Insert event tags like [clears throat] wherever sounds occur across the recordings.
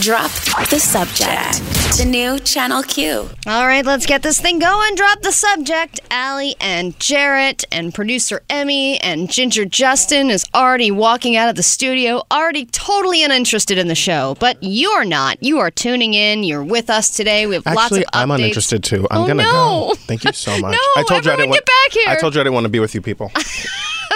Drop the subject. The new Channel Q. All right, let's get this thing going. Drop the subject. Allie and Jarrett and producer Emmy and Ginger Justin is already walking out of the studio, already totally uninterested in the show. But you're not. You are tuning in. You're with us today. We have lots Actually, of. I'm uninterested too. I'm Oh, gonna no. go. Thank you so [laughs] much. No, I told you I everyone didn't want, get back here. I told you I didn't want to be with you people. [laughs]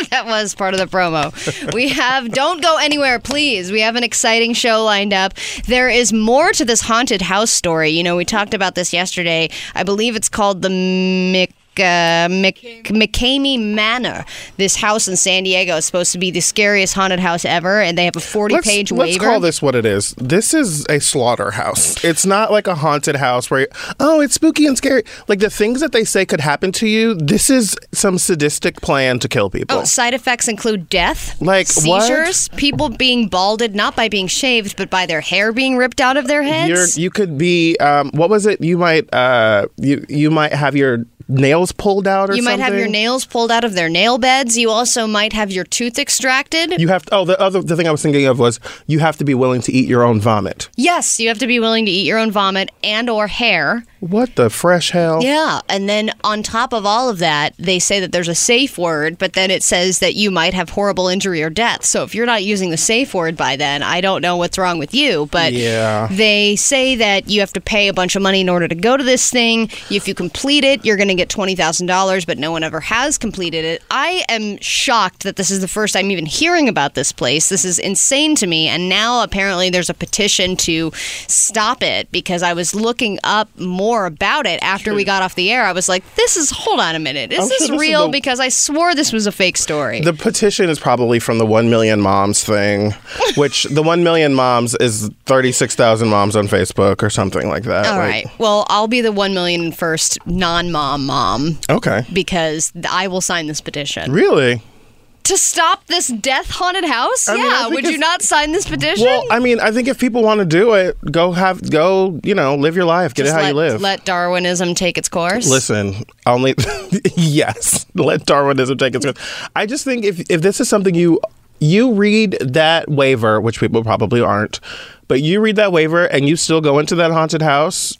[laughs] that was part of the promo. We have Don't Go Anywhere, please. We have an exciting show lined up. There is more to this haunted house story. You know, we talked about this yesterday. I believe it's called the Mick. Uh, Mc, McKamey Manor. This house in San Diego is supposed to be the scariest haunted house ever, and they have a 40 let's, page let's call this what it is. This is a slaughterhouse. It's not like a haunted house where, oh, it's spooky and scary. Like the things that they say could happen to you. This is some sadistic plan to kill people. Oh, side effects include death, Like, what? seizures, people being balded, not by being shaved, but by their hair being ripped out of their You're, heads. you could be. Um, what was it? You might. Uh, you you might have your nails pulled out or You might have your nails pulled out of their nail beds. You also might have your tooth extracted. You have to, oh the other the thing I was thinking of was you have to be willing to eat your own vomit. yes, you have to be willing to eat your own vomit and or hair. What the fresh hell? Yeah, and then on top of all of that, they say that there's a safe word, but then it says that you might have horrible injury or death. So if you're not using the safe word by then, I don't know what's wrong with you, but Yeah. they say that you have to pay a bunch of money in order to go to this thing. If you complete it, you're going to get $20,000, but no one ever has completed it. I am shocked that this is the first I'm even hearing about this place. This is insane to me, and now apparently there's a petition to stop it because I was looking up more about it after we got off the air. I was like, this is, hold on a minute. Is I'm this sure this is real? the- because I swore this was a fake story. The petition is probably from the 1 million moms thing, [laughs] which the 1 million moms is 36,000 moms on Facebook or something like that. All Like, right. Well, I'll be the 1 million first non mom mom Okay. because I will sign this petition. Really? To stop this death haunted house? I mean, yeah. Would you not sign this petition? Well, I mean, I think if people want to do it, go have, go, you know, live your life, get Just it how let, you live. let Darwinism take its course. Listen, only [laughs] yes, let Darwinism take its course. I just think if if this is something you you read that waiver, which people probably aren't, but you read that waiver and you still go into that haunted house,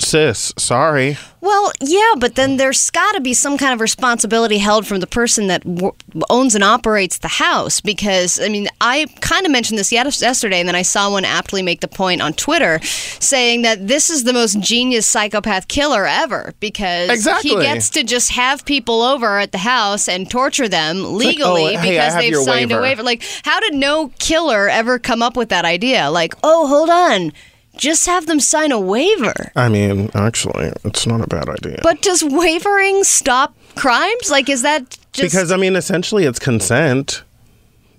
sis, sorry. Well, yeah, but then there's got to be some kind of responsibility held from the person that w- owns and operates the house. Because, I mean, I kind of mentioned this yesterday, and then I saw one aptly make the point on Twitter saying that this is the most genius psychopath killer ever because Exactly. he gets to just have people over at the house and torture them legally oh, hey, because they've signed a waiver. waiver. Like, how did no killer ever come up with that idea? Like, oh, hold on. Just have them sign a waiver. I mean, actually, it's not a bad idea. But does wavering stop crimes? Like, is that just because I mean, essentially, it's consent.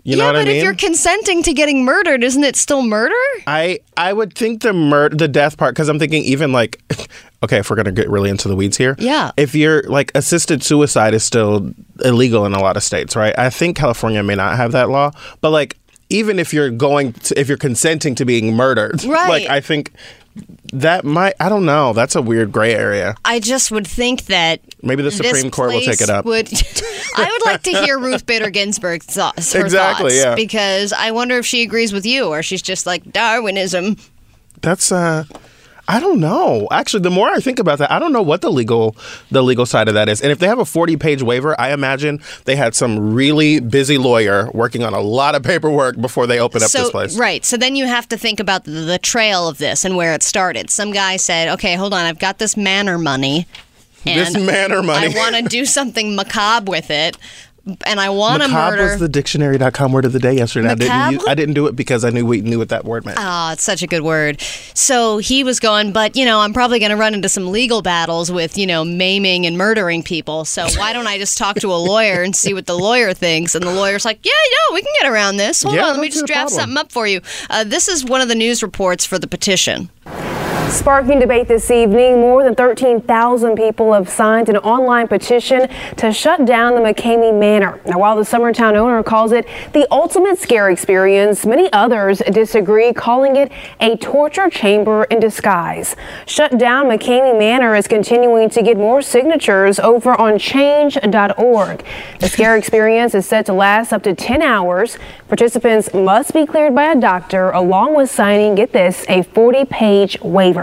You yeah? know what but I mean? if you're consenting to getting murdered, isn't it still murder? I I would think the mur- the death part because I'm thinking even like [laughs] okay if we're gonna get really into the weeds here Yeah. if you're like assisted suicide is still illegal in a lot of states right I think California may not have that law but like even if you're going to, if you're consenting to being murdered [laughs] Right. like I think that might I don't know that's a weird gray area I just would think that Maybe the Supreme Court will take it up. Would [laughs] [laughs] I would like to hear Ruth Bader Ginsburg's thoughts, Exactly, thoughts, yeah. because I wonder if she agrees with you or she's just like Darwinism. that's uh I don't know. Actually, the more I think about that, I don't know what the legal the legal side of that is. And if they have a 40-page waiver, I imagine they had some really busy lawyer working on a lot of paperwork before they open up so this place. right, so then you have to think about the, the trail of this and where it started. Some guy said, "Okay, hold on, I've got this manor money." This and manor money. I want to do something macabre with it, and I want to Macabre murder. was the dictionary.com word of the day yesterday. I didn't, use, I didn't do it because I knew we knew what that word meant. Oh, it's such a good word. So he was going, but you know, I'm probably going to run into some legal battles with, you know, maiming and murdering people. So [laughs] why don't I just talk to a lawyer and see what the lawyer thinks? And the lawyer's like, yeah, no, we can get around this. Hold Yeah, on, let me just draft problem. something up for you. Uh, this is one of the news reports for the petition. Sparking debate this evening, more than 13,000 people have signed an online petition to shut down the McKamey Manor. Now, while the Summertown owner calls it the ultimate scare experience, many others disagree, calling it a torture chamber in disguise. Shut down McKamey Manor is continuing to get more signatures over on change.org. The scare experience is set to last up to 10 hours. Participants must be cleared by a doctor along with signing, get this, a 40 page waiver.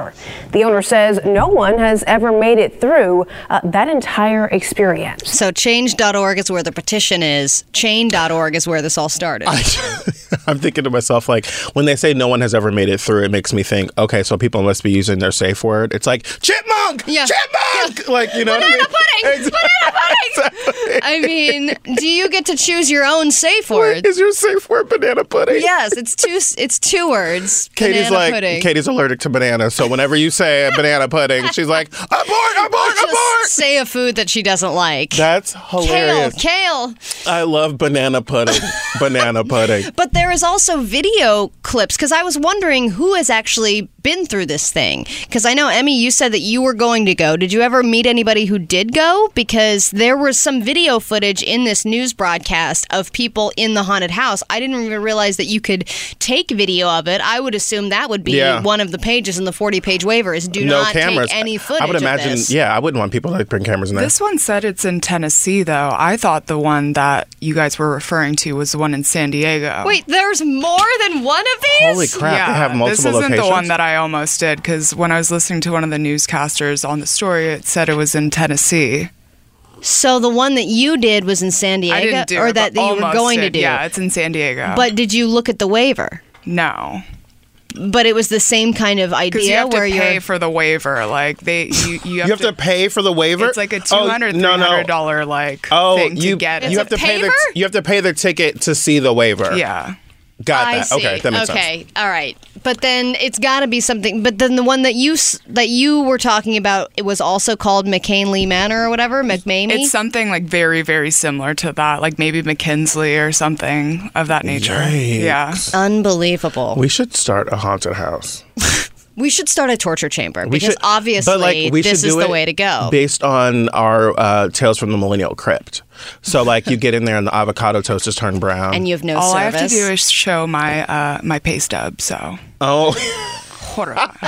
The owner says no one has ever made it through uh, that entire experience. So change.org is where the petition is. Chain.org is where this all started. [laughs] I'm thinking to myself, like, when they say no one has ever made it through, it makes me think, okay, so people must be using their safe word. It's like, chipmunk! Yeah. Chipmunk! Like, you know Banana what I mean? pudding! Banana pudding! I mean, do you get to choose your own safe word? Is your safe word banana pudding? Yes, it's two. It's two words. Katie's Banana like, pudding. Katie's allergic to bananas, so whenever you say a banana pudding, she's like, abort, [laughs] abort, Just abort! say a food that she doesn't like. That's kale, hilarious. kale. I love banana pudding. [laughs] banana pudding. But there is also video clips because I was wondering who has actually been through this thing. Because I know Emmy, you said that you were going to go. Did you ever meet anybody who did go? Because there was some video footage in this news broadcast of people in the haunted house. I didn't even realize that you could take video of it. I would assume that would be Yeah. one of the pages in the 40 page waiver is do no not cameras. take any footage. I would of imagine, this. yeah, I wouldn't want people to bring cameras in there. This one said it's in Tennessee, though. I thought the one that you guys were referring to was the one in San Diego. Wait, there's more than one of these? Holy crap, Yeah, they have multiple this isn't locations. the one that I almost did because when I was listening to one of the newscasters on the story, it said it was in Tennessee. So the one that you did was in San Diego, I didn't do or it, that, but that you were almost going to do. Yeah, it's in San Diego. But did you look at the waiver? no, But it was the same kind of because idea you have to where pay you're. for the waiver. Like they, you, you [laughs] have, you have to, pay for the waiver. It's like a oh, two Oh, hundred, no, three no. hundred dollar like Oh, thing you to get it. you It's have a to pay the you have to pay the ticket to see the waiver. yeah. Got I that. see. Okay, that makes okay, sense. all right. But then it's got to be something. But then the one that you that you were talking about, it was also called McCainley Manor or whatever, McMamie. It's something like very, very similar to that, like maybe McKinsley or something of that nature. Yikes. Yeah. Unbelievable. We should start a haunted house. [laughs] We should start a torture chamber We because should- obviously but, like, we this should is do the way to go. Based on our uh, tales from the Millennial Crypt. So like you get in there and the avocado toast is turned brown. and you have no All service. I have to do is show my uh, my pay stub. So oh. [laughs] Horror. [laughs]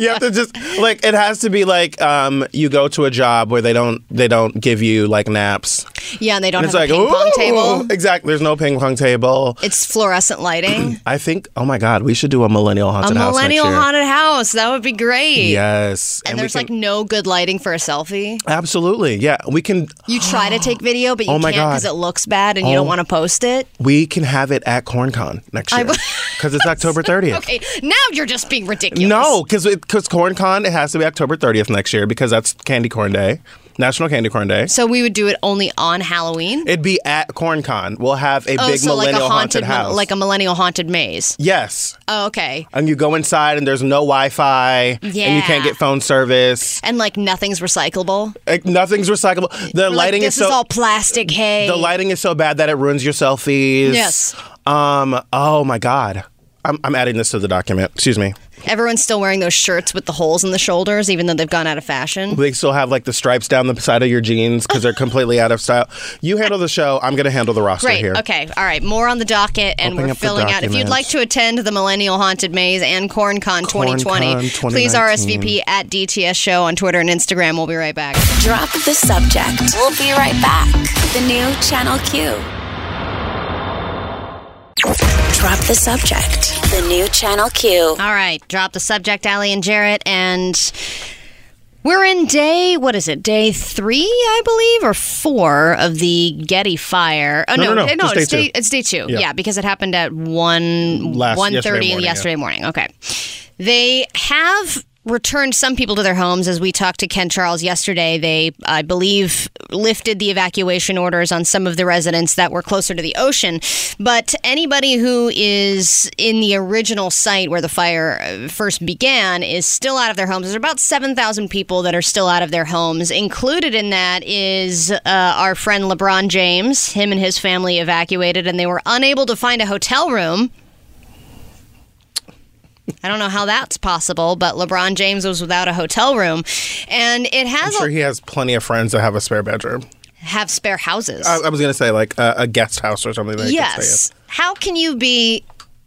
you have to just like it has to be like um, you go to a job where they don't they don't give you like naps. yeah, and they don't And have it's a like ping pong table. Exactly. There's no ping pong table. It's fluorescent lighting. [clears throat] I think. Oh my God, we should do a millennial a haunted house A millennial next year. haunted house. That would be great. Yes, And, we there's like no good lighting for a selfie. absolutely yeah. We can You try to take video, but you Oh my can't because it looks bad and you Oh. don't want to post it. we can have it at CornCon next year because it's October [laughs] 30th. Okay, now you're just being ridiculous. No, because because CornCon it has to be October 30th next year because that's Candy Corn Day, National Candy Corn Day. So we would do it only on Halloween. It'd be at CornCon. We'll have a oh, big so like a millennial haunted, house. like a millennial haunted maze. yes. Oh, okay. And you go inside and there's no Wi-Fi Yeah. and you can't get phone service. And like nothing's recyclable. Like, nothing's recyclable. The Like, lighting this is so all plastic. Hey. the lighting is so bad that it ruins your selfies. Yes. Um. Oh my God. I'm, I'm adding this to the document. Excuse me. Everyone's still wearing those shirts with the holes in the shoulders, even though they've gone out of fashion. They still have like the stripes down the side of your jeans because they're completely out of style. You handle the show. I'm going to handle the roster Great. here. Okay. All right. More on the docket, and Opening we're filling out. If you'd like to attend the Millennial Haunted Maze and CornCon 2020, CornCon please RSVP at DTS Show on Twitter and Instagram. We'll be right back. Drop the subject. We'll be right back. The new Channel Q. Drop the subject. The new Channel Q. All right. Drop the subject, Allie and Jarrett, and. We're in day, what is it, day three, I believe, or four of the Getty fire. Oh, No, no, no, no, just it's, day day, two. it's day two. Yeah. Yeah. because it happened at 1, Last- 1.30 yesterday morning, yesterday morning. Okay. They have returned some people to their homes. As we talked to Ken Charles yesterday, they, I believe, lifted the evacuation orders on some of the residents that were closer to the ocean. But anybody who is in the original site where the fire uh, first began is still out of their homes. There's about 7,000 people that are still out of their homes. Included in that is uh, our friend LeBron James. Him and his family evacuated, and they were unable to find a hotel room. I don't know how that's possible, but LeBron James was without a hotel room, and it has. I'm sure a, he has plenty of friends that have a spare bedroom. have spare houses. I, I was gonna say like a, a guest house or something. That yes. How can you be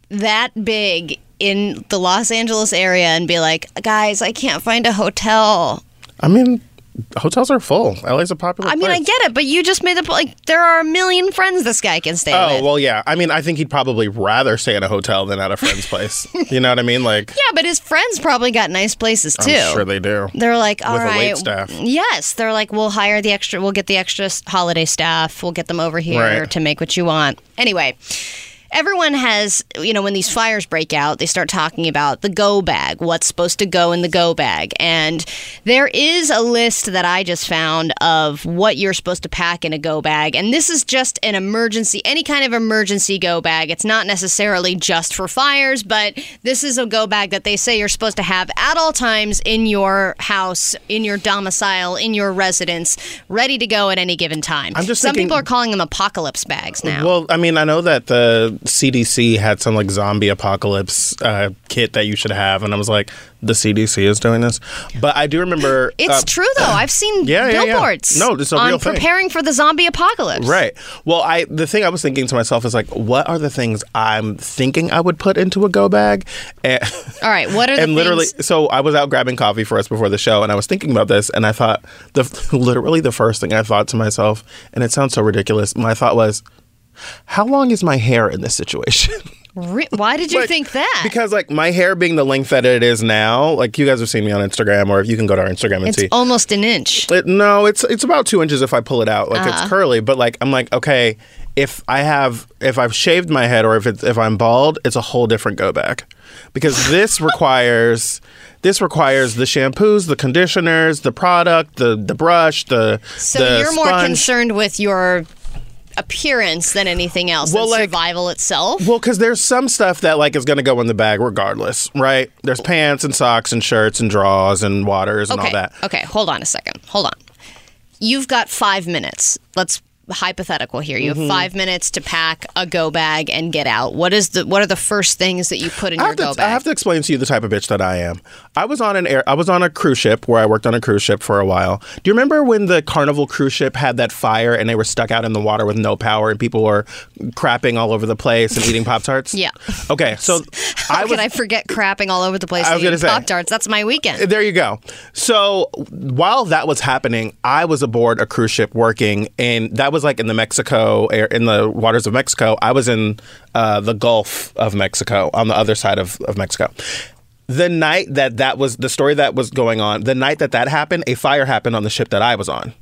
that big in the Los Angeles area and be like, guys, I can't find a hotel? I mean, hotels are full. LA's a popular. I mean, I get it, but you just made the. Like, there are a million friends this guy can stay Oh with. well, yeah. I mean, I think he'd probably rather stay in a hotel than at a friend's [laughs] place. You know what I mean? Like, yeah, but his friends probably got nice places too. I'm sure they do. They're like, all With right, wait staff. yes. They're like, we'll hire the extra, we'll get the extra holiday staff, we'll get them over here Right. to make what you want. Anyway, everyone has, you know, when these fires break out, they start talking about the go bag, what's supposed to go in the go bag. And there is a list that I just found of what you're supposed to pack in a go bag. And this is just an emergency, any kind of emergency go bag. It's not necessarily just for fires, but this is a go bag that they say you're supposed to have at all times in your house, in your domicile, in your residence, ready to go at any given time. I'm just Some thinking- people are calling them apocalypse bags now. Well, I mean, I know that the CDC had some like zombie apocalypse uh, kit that you should have, and I was like, the CDC is doing this, but I do remember [laughs] It's uh, true though. I've seen [laughs] Yeah, yeah, yeah. billboards. No, it's a on real thing. preparing for the zombie apocalypse. Right. Well, I the thing I was thinking to myself is like, what are the things I'm thinking I would put into a go bag? And, [laughs] All right. What are the and literally, things? so I was out grabbing coffee for us before the show, and I was thinking about this, and I thought the literally the first thing I thought to myself, and it sounds so ridiculous. My thought was, how long is my hair in this situation? [laughs] Why did you Like, think that? Because like my hair being the length that it is now, like you guys have seen me on Instagram, or if you can go to our Instagram and it's see. almost an inch. It, no, it's it's about two inches if I pull it out. Like Uh-huh. it's curly, but like I'm like okay, if I have if I've shaved my head or if it's if I'm bald, it's a whole different go back because [laughs] this requires this requires the shampoos, the conditioners, the product, the the brush, the So the you're more concerned with your appearance than anything else. Well, like- survival itself. Well, because there's some stuff that like is going to go in the bag regardless, right? There's pants and socks and shirts and drawers and waters and okay. all that. Okay. Hold on a second. Hold on. You've got five minutes. Let's hypothetical here. You Mm-hmm. have five minutes to pack a go bag and get out. What is the what are the first things that you put in I your to, go bag? I have to explain to you the type of bitch that I am. I was on an air. I was on a cruise ship where I worked on a cruise ship for a while. Do you remember when the Carnival cruise ship had that fire and they were stuck out in the water with no power and people were crapping all over the place and eating pop tarts? [laughs] Yeah. Okay, so [laughs] How I was could I forget crapping all over the place? I was and. Pop Tarts. That's my weekend. There you go. So while that was happening, I was aboard a cruise ship working, and that was like in the Mexico, air, in the waters of Mexico. I was in uh, the Gulf of Mexico, on the other side of, of Mexico. The night that that was the story that was going on, the night that that happened, a fire happened on the ship that I was on.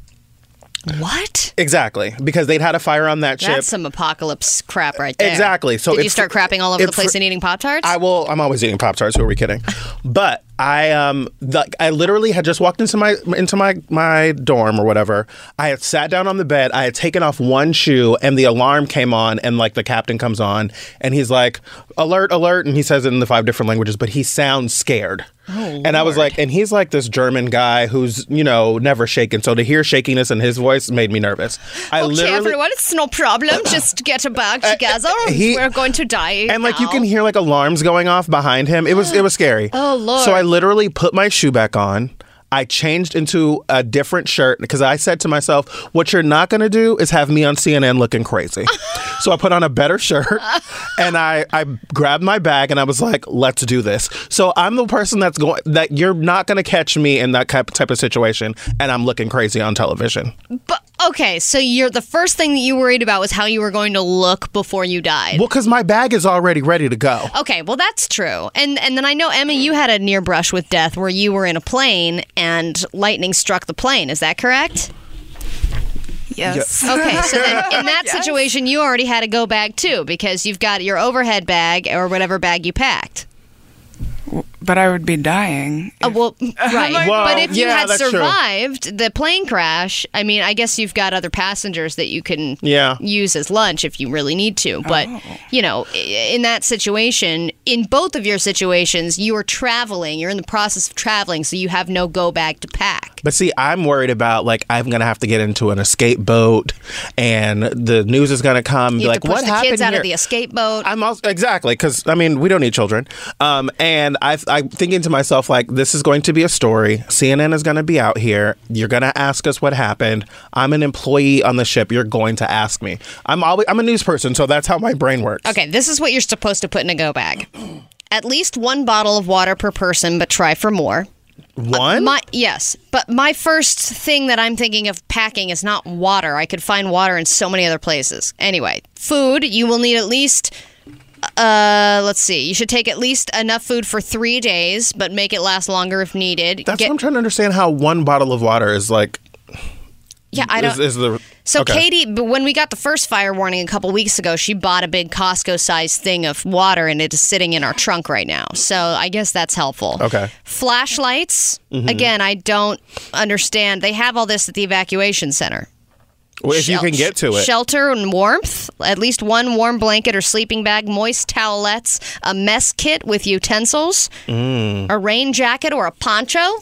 What? Exactly, because they'd had a fire on that ship. That's some apocalypse crap right there. Exactly. So did you start crapping all over the place fr- and eating Pop Tarts? I will. I'm always eating Pop Tarts. Who are we kidding? But I um, the, I literally had just walked into my into my my dorm or whatever. I had sat down on the bed. I had taken off one shoe, and the alarm came on, and like the captain comes on, and he's like, "Alert! Alert!" and he says it in the five different languages, but he sounds scared. Oh, and I was like, and he's like this German guy who's you know never shaken. So to hear shakiness in his voice made me nervous. I okay, literally. everyone, it's no problem. [laughs] Just get a bag together. he- We're going to die. and like you can hear like alarms going off behind him. It was it was scary. [gasps] Oh, Lord. So I literally put my shoe back on. I changed into a different shirt because I said to myself, "What you're not going to do is have me on CNN looking crazy." [laughs] so I put on a better shirt and I I grabbed my bag and I was like, "Let's do this." So I'm the person that's going that you're not going to catch me in that type of situation, and I'm looking crazy on television. But okay, so you're the first thing that you worried about was how you were going to look before you died. Well, because my bag is already ready to go. Okay, well that's true. And and then I know Emma, you had a near brush with death where you were in a plane and lightning struck the plane. Is that correct? Yes. Okay, so then [laughs] in that situation, you already had a go bag too because you've got your overhead bag or whatever bag you packed. But I would be dying. Uh, well, [laughs] right. Well, but if you yeah, had that's true. survived the plane crash, I mean, I guess you've got other passengers that you can Yeah. use as lunch if you really need to. But, you know, in that situation, in both of your situations, you are traveling. You're in the process of traveling, so you have no go bag to pack. But see, I'm worried about like I'm gonna have to get into an escape boat, and the news is gonna come. and be You like, to push what the happened kids out here? of the escape boat. I'm also exactly because I mean we don't need children, um, and I, I'm thinking to myself like this is going to be a story. CNN is going to be out here. You're going to ask us what happened. I'm an employee on the ship. You're going to ask me. I'm always I'm a news person, so that's how my brain works. Okay, this is what you're supposed to put in a go bag. At least one bottle of water per person, but try for more. One. My yes, but my first thing that I'm thinking of packing is not water. I could find water in so many other places. Anyway, food, you will need at least uh let's see. You should take at least enough food for 3 days, but make it last longer if needed. that's Get- what I'm trying to understand. How one bottle of water is like Yeah, I don't is, is the So okay. Katie, when we got the first fire warning a couple weeks ago, she bought a big Costco-sized thing of water, and it is sitting in our trunk right now. So I guess that's helpful. Okay. Flashlights. Again, I don't understand. They have all this at the evacuation center. Well, if you can get to it. Shelter and warmth. At least one warm blanket or sleeping bag, moist towelettes, a mess kit with utensils, Mm. a rain jacket or a poncho,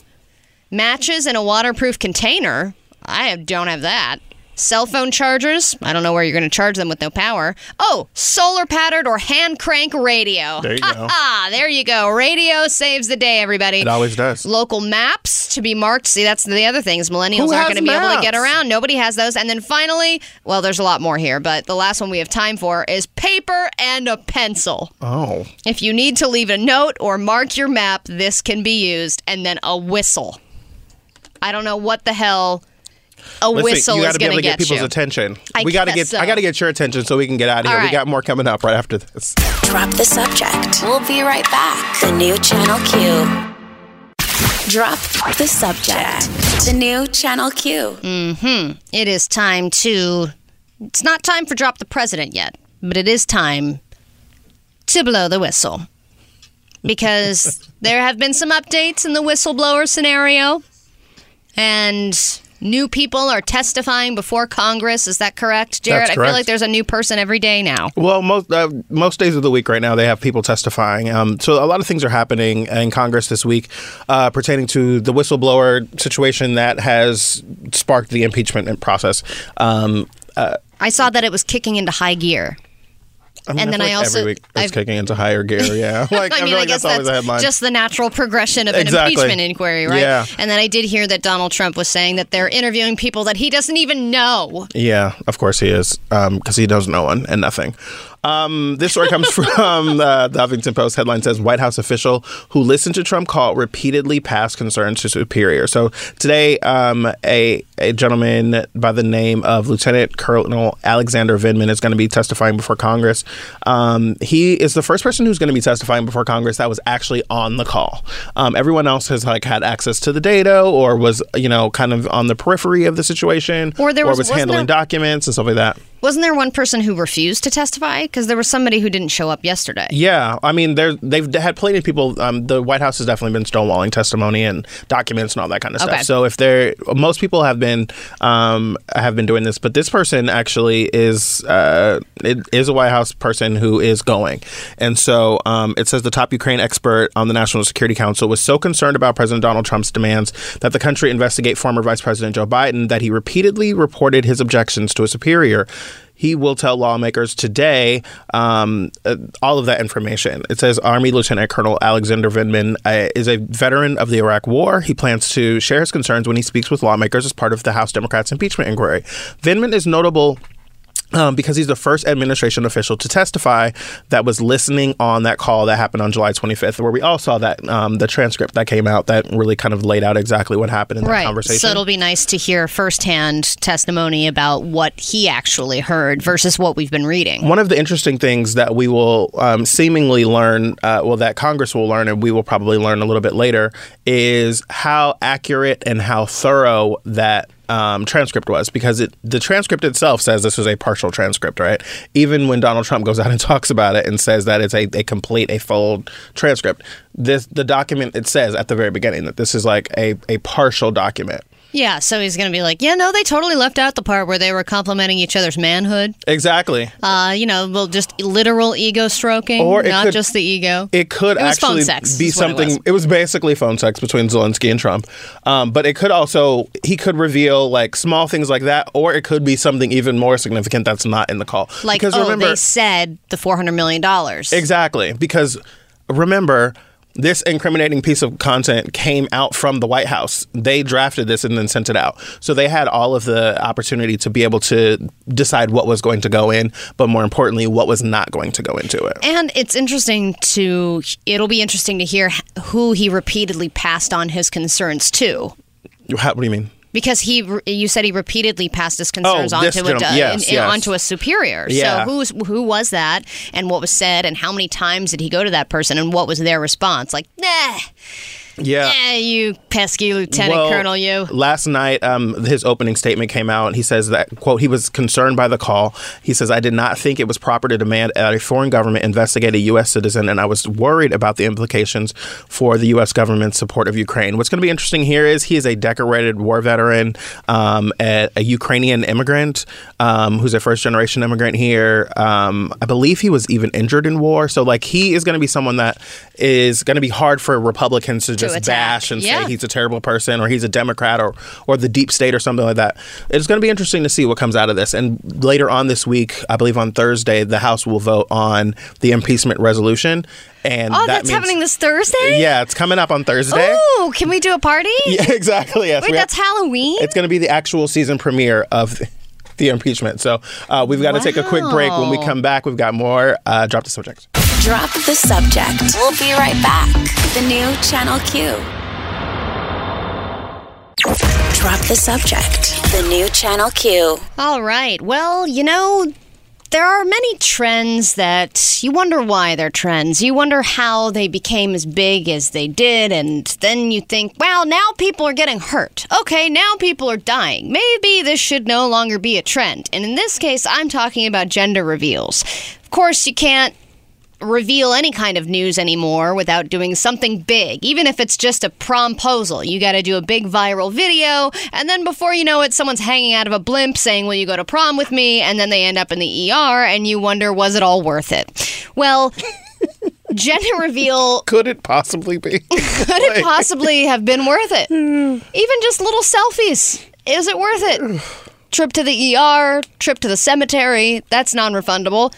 matches in a waterproof container. I don't have that. Cell phone chargers. I don't know where you're going to charge them with no power. Oh, solar powered or hand crank radio. There you go. Ah, there you go. Radio saves the day, everybody. It always does. Local maps to be marked. See, that's the other things. Millennials Who aren't going to be able to get around. Nobody has those. And then finally, well, there's a lot more here, but the last one we have time for is paper and a pencil. Oh. If you need to leave a note or mark your map, this can be used. And then a whistle. I don't know what the hell a Listen, whistle you is gotta be going able to to get get people's you. attention. I we gotta guess get. I gotta get your attention so we can get out of here. All We got more coming up right after this. Drop the subject. We'll be right back. The new Channel Q. Drop the subject. The new Channel Q. Hmm. It is time to. It's not time for drop the president yet, but it is time to blow the whistle. Because [laughs] there have been some updates in the whistleblower scenario, and new people are testifying before Congress. Is that correct, Jarrett? That's I feel like there's a new person every day now. Well, most uh, most days of the week right now they have people testifying. Um, so a lot of things are happening in Congress this week uh, pertaining to the whistleblower situation that has sparked the impeachment process. Um, uh, I saw that it was kicking into high gear. I mean, And then feel I like also- every week it's I've- kicking into higher gear. Yeah, [laughs] like I I, mean, feel I like guess that's always a that's headline. just the natural progression of an Exactly. impeachment inquiry, right? Yeah. And then I did hear that Donald Trump was saying that they're interviewing people that he doesn't even know. Yeah, of course he is, um, because he knows no one and nothing. Um, this story comes [laughs] from uh, the Huffington Post. Headline says White House official who listened to Trump call repeatedly passed concerns to superior. So today, um, a a gentleman by the name of Lieutenant Colonel Alexander Vindman is going to be testifying before Congress. Um, he is the first person who's going to be testifying before Congress that was actually on the call. Um, everyone else has like had access to the data or was you know kind of on the periphery of the situation Or there was- wasn't handling there- documents and stuff like that. Wasn't there one person who refused to testify? Because there was somebody who didn't show up yesterday. Yeah, I mean, they've had plenty of people. Um, the White House has definitely been stonewalling testimony and documents and all that kind of Okay. stuff. So if they're most people have been um, have been doing this, but this person actually is uh, it is a White House person who is going, and so um, it says the top Ukraine expert on the National Security Council was so concerned about President Donald Trump's demands that the country investigate former Vice President Joe Biden that he repeatedly reported his objections to a superior he will tell lawmakers today um, uh, all of that information. It says Army Lieutenant Colonel Alexander Vindman uh, is a veteran of the Iraq War. He plans to share his concerns when he speaks with lawmakers as part of the House Democrats' impeachment inquiry. Vindman is notable. Um, because he's the first administration official to testify that was listening on that call that happened on July 25th, where we all saw that um, the transcript that came out that really kind of laid out exactly what happened in that Right. conversation. So it'll be nice to hear firsthand testimony about what he actually heard versus what we've been reading. One of the interesting things that we will um, seemingly learn, uh, well, that Congress will learn, and we will probably learn a little bit later, is how accurate and how thorough that um, transcript was because it, the transcript itself says this was a partial transcript, right? Even when Donald Trump goes out and [laughs] talks about it and says that it's a, a complete, a full transcript, this the document it says at the very beginning that this is like a, a partial document. Yeah, so he's going to be like, yeah, no, they totally left out the part where they were complimenting each other's manhood. Exactly. Uh, you know, well, just literal ego stroking, Or not could- just the ego. It could It actually sex, be what it something. was. It was. basically phone sex between Zelensky and Trump, um, but it could also he could reveal like small things like that, or it could be something even more significant that's not in the call. like, because oh, remember they said the four hundred million dollars. exactly because remember. This incriminating piece of content came out from the White House. They drafted this and then sent it out. So they had all of the opportunity to be able to decide what was going to go in, but more importantly, what was not going to go into it. And it's interesting to, it'll be interesting to hear who he repeatedly passed on his concerns to. How, what do you mean? Because he, you said he repeatedly passed his oh, concerns Oh, onto a. Yes, in- in- yes. onto a superior. Yeah. So who's who was that, and what was said, and how many times did he go to that person, and what was their response? Like, nah, Yeah. eh, you pesky lieutenant Well, colonel, you. Last night, um, his opening statement came out. He says that quote He was concerned by the call. He says, "I did not think it was proper to demand that a foreign government investigate a U.S. citizen, and I was worried about the implications for the U.S. government's support of Ukraine." What's going to be interesting here is he is a decorated war veteran, um, a, a Ukrainian immigrant um, who's a first generation immigrant here. Um, I believe he was even injured in war, so like he is going to be someone that is going to be hard for Republicans to just attack. bash and Yeah. say he's a terrible person or he's a Democrat or or the deep state or something like that. It's going to be interesting to see what comes out of this. And later on this week, I believe on Thursday, the House will vote on the impeachment resolution. And Oh, that that's means, happening this Thursday. Yeah, it's coming up on Thursday. Oh, can we do a party? [laughs] Yeah, exactly. Yes, Wait, we have- that's Halloween. it's going to be the actual season premiere of the impeachment. So uh, we've got to take a quick break. When we come back, we've got more. Uh, drop the subject. Drop the subject. We'll be right back. The new Channel Q. Drop the subject. The new Channel Q. All right. Well, you know, there are many trends that you wonder why they're trends. You wonder how they became as big as they did, and then you think, well, now people are getting hurt. Okay, now people are dying. Maybe this should no longer be a trend. And in this case, I'm talking about gender reveals. Of course, you can't reveal any kind of news anymore without doing something big, even if it's just a promposal. You got to do a big viral video, and then before you know it, someone's hanging out of a blimp saying, Will you go to prom with me? And then they end up in the ER, and you wonder, Was it all worth it? Well, [laughs] Jenna reveal Could it possibly be? [laughs] could it [laughs] possibly have been worth it? [sighs] Even just little selfies. Is it worth it? [sighs] Trip to the ER, trip to the cemetery, that's non refundable.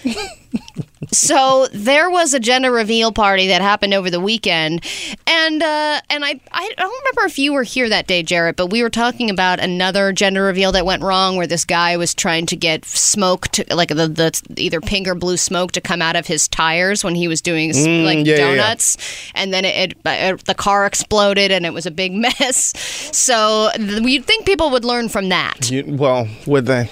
So there was a gender reveal party that happened over the weekend. And uh, and I, I don't remember if you were here that day, Jarrett, but we were talking about another gender reveal that went wrong where this guy was trying to get smoke, to, like the, the either pink or blue smoke to come out of his tires when he was doing like Mm, yeah, yeah, yeah. donuts and then it, it, uh, the car exploded and it was a big [laughs] mess. So th- you'd think people would learn from that. You, well, would they?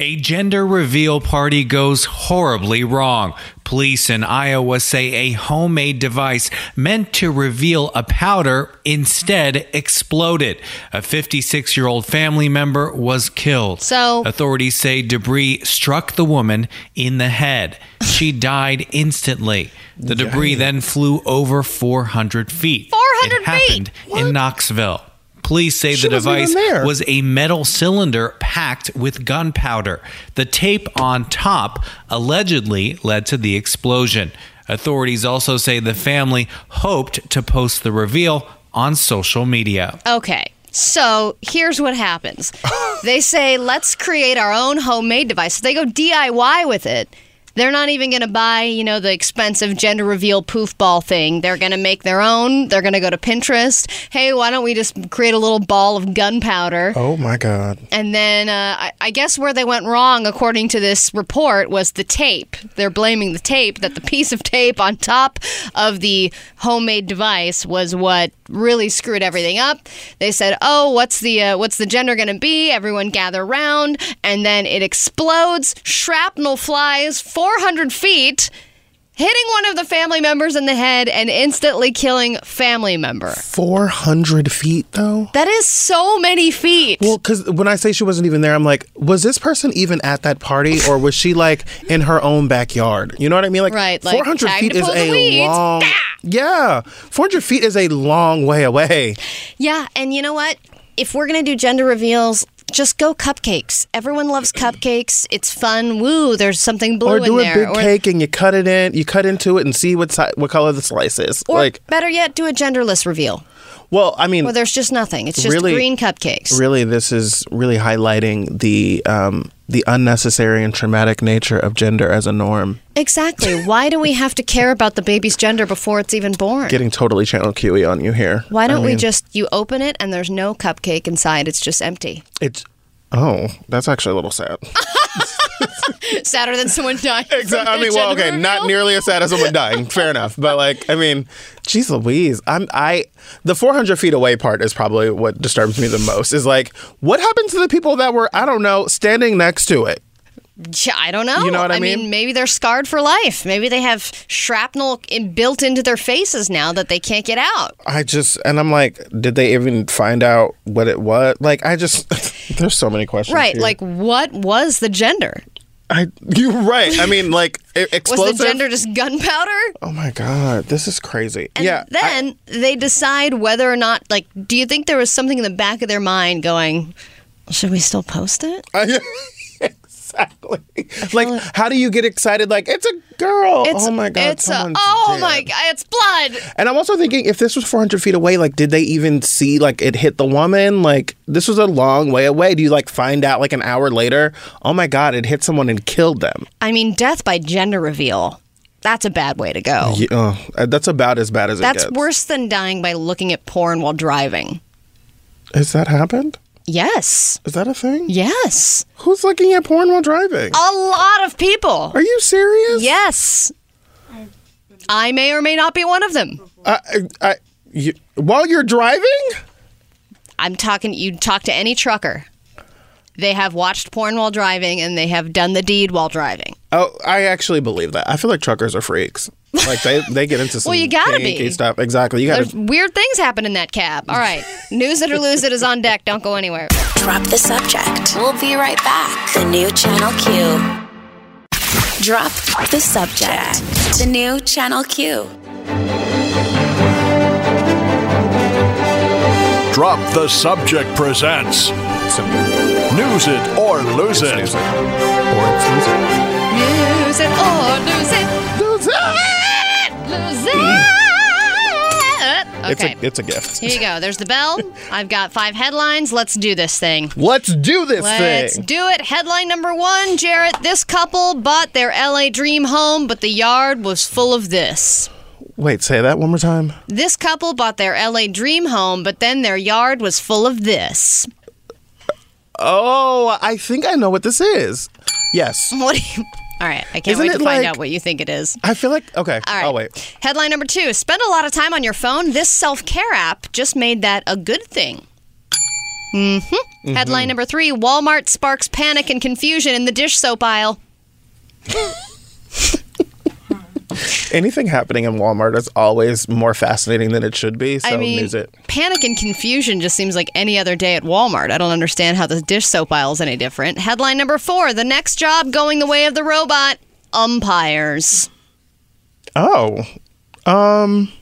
A gender reveal party goes horribly wrong. Police in Iowa say a homemade device meant to reveal a powder instead exploded. A 56 year old family member was killed. So- authorities say debris struck the woman in the head. She [laughs] died instantly. The debris then flew over 400 feet. 400 it happened feet? in Knoxville. Police say She the device was a metal cylinder packed with gunpowder. The tape on top allegedly led to the explosion. Authorities also say the family hoped to post the reveal on social media. Okay. So here's what happens. [laughs] they say, let's create our own homemade device. So they go DIY with it. They're not even going to buy, you know, the expensive gender reveal poof ball thing. They're going to make their own. They're going to go to Pinterest. Hey, why don't we just create a little ball of gunpowder? Oh my God. And then uh, I, I guess where they went wrong, according to this report, was the tape. They're blaming the tape, that the piece of tape on top of the homemade device was what really screwed everything up. They said, "Oh, what's the uh, what's the gender going to be?" Everyone gather round, and then it explodes. Shrapnel flies 400 feet hitting one of the family members in the head and instantly killing family member. 400 feet, though? That is so many feet. Well, because when I say she wasn't even there, I'm like, was this person even at that party, or was she like in her own backyard? You know what I mean? Like, Right, like, 400 time feet is a weeds. long. Ah! Yeah, 400 feet is a long way away. Yeah, and you know what? If we're gonna do gender reveals, just go cupcakes. Everyone loves cupcakes. It's fun. Woo! There's something blue Or do a there. big cake and you cut it in, you cut into it and see what si- what color the slice is. or like, better yet, do a genderless reveal well, I mean, well, there's just nothing. It's just Really- green cupcakes. really, this is really highlighting the um, the unnecessary and traumatic nature of gender as a norm. Exactly. [laughs] Why do we have to care about the baby's gender before it's even born? Getting totally channel QE on you here. Why don't I we just you open it and there's no cupcake inside? It's just empty. It's oh, that's actually a little sad. [laughs] [laughs] Sadder than someone dying. Exactly. I mean, well, okay, not nearly as sad as someone dying. [laughs] Fair enough, but like, I mean, geez, Louise, I'm I the 400 feet away part is probably what disturbs me the most. Is like, what happened to the people that were I don't know standing next to it? I don't know. You know what I mean? maybe they're scarred for life. Maybe they have shrapnel in, built into their faces now that they can't get out. I just and I'm like, did they even find out what it was? Like, I just [laughs] there's so many questions. Right. here. Like, what was the gender? I you're right. I mean, like e- [laughs] Was the gender just gunpowder? oh my god, this is crazy. And yeah. I- then they decide whether or not, like, do you think there was something in the back of their mind going, should we still post it? [laughs] [laughs] exactly. Like, how do you get excited? Like, it's a girl. oh my god. It's a, oh dead. my god, it's blood. And I'm also thinking, if this was 400 feet away, like, did they even see like it hit the woman? Like, this was a long way away. Do you like find out like an hour later? Oh my god, it hit someone and killed them. I mean, death by gender reveal. That's a bad way to go. Yeah, uh, that's about as bad as That's it gets. worse than dying by looking at porn while driving. Has that happened? Yes. Is that a thing? Yes. Who's looking at porn while driving? A lot of people. Are you serious? Yes. I may or may not be one of them. I, I, you, while you're driving? I'm talking, you talk to any trucker. They have watched porn while driving and they have done the deed while driving. Oh, I actually believe that. I feel like truckers are freaks. Like they, they get into [laughs] some Well, you gotta be. stuff. Exactly. You gotta. weird things happen in that cab. All right. [laughs] News it or lose it is on deck. Don't go anywhere. Drop the subject. We'll be right back. The new Channel Q. Drop the subject. The new Channel Q. Drop the Subject presents News It or Lose It. Or it's losing. Use it or lose it. Lose it! Lose hmm. it. It's Okay. a it's a gift. Here you go. There's the bell. [laughs] I've got five headlines. Let's do this thing. Let's do this thing! Let's thing. do it. Headline number one Jarrett, this couple bought their LA dream home, but the yard was full of this. Wait, say that one more time. This couple bought their LA dream home, but then their yard was full of this. Oh, I think I know what this is. Yes. [laughs] What do you. All right, I can't Isn't wait to find like- out what you think it is. I feel like okay. All right. I'll wait. Headline number two Spend a lot of time on your phone. This self care app just made that a good thing. hmm Mm-hmm. Headline number three Walmart sparks panic and confusion in the dish soap aisle. [laughs] Anything happening in Walmart is always more fascinating than it should be. So I mean, news it. panic and confusion just seems like any other day at Walmart. I don't understand how the dish soap aisle is any different. Headline number four The next job going the way of the robot umpires. Oh. Um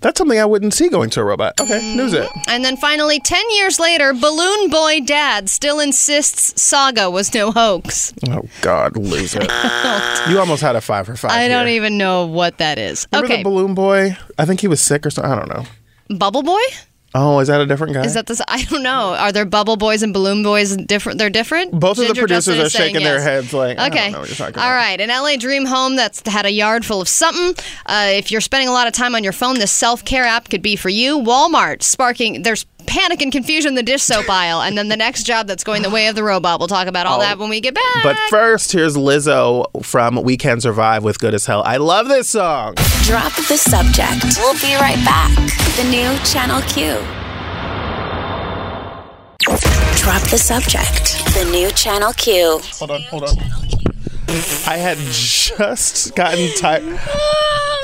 that's something I wouldn't see going to a robot. Okay, Mm-hmm. news it. And then finally, 10 years later, Balloon Boy Dad still insists Saga was no hoax. Oh God, lose it. [laughs] [laughs] you almost had a five for five. I don't even know what that is. Remember okay. the balloon boy? I think he was sick or something. I don't know. Bubble Boy? Oh, is that a different guy? Is that this? I don't know. Are there Bubble Boys and Balloon Boys different? They're different? Both of the producers are shaking their heads like, I don't okay. know what you're talking All right. An LA dream home that's had a yard full of something. Uh, if you're spending a lot of time on your phone, this self care app could be for you. Walmart sparking, there's panic and confusion in the dish soap aisle. And then the next job that's going the way of the robot. We'll talk about all Oh. that when we get back. But first, here's Lizzo from We Can Survive with Good as Hell. I love this song. Drop the subject. We'll be right back. The new Channel Q. Drop the subject. The new Channel Q. Hold on, hold on. I had just gotten tired.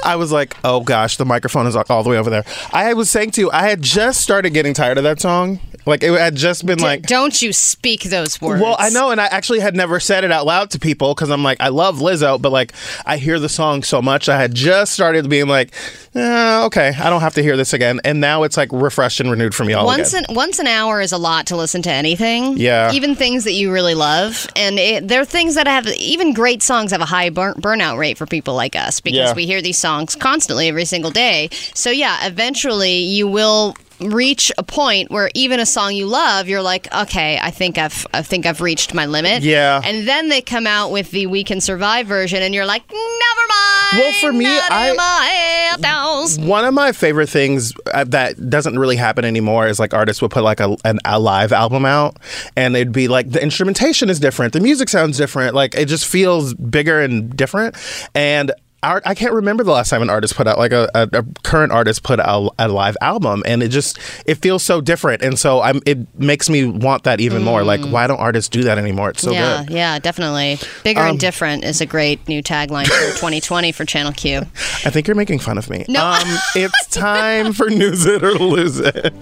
I was like, oh gosh, the microphone is all the way over there. I was saying to you, I had just started getting tired of that song. Like it had just been D- like. don't you speak those words. Well, I know, and I actually had never said it out loud to people because I'm like, I love Lizzo, but like, I hear the song so much. I had just started being like, eh, okay, I don't have to hear this again, and now it's like refreshed and renewed for me all Once again. an once an hour is a lot to listen to anything. Yeah. Even things that you really love, and it, there are things that have even great songs have a high burn, burnout rate for people like us because Yeah. we hear these songs constantly every single day. So yeah, eventually you will reach a point where even a song you love you're like okay i think i've i think i've reached my limit Yeah. and then they come out with the we can survive version and you're like never mind Well, for me, I- in my downs. One of my favorite things uh, that doesn't really happen anymore is like artists would put like a, an, a live album out and they'd be like the instrumentation is different, the music sounds different, like it just feels bigger and different. And art, I can't remember the last time an artist put out like a, a, a current artist put out a live album and it just it feels so different and so I'm it makes me want that even more. Like why don't artists do that anymore? It's so yeah, good. yeah, yeah, definitely. Bigger Um, and different is a great new tagline for 2020 for Channel Q. [laughs] I think you're making fun of me. No. Um, [laughs] it's time for News It or Lose It.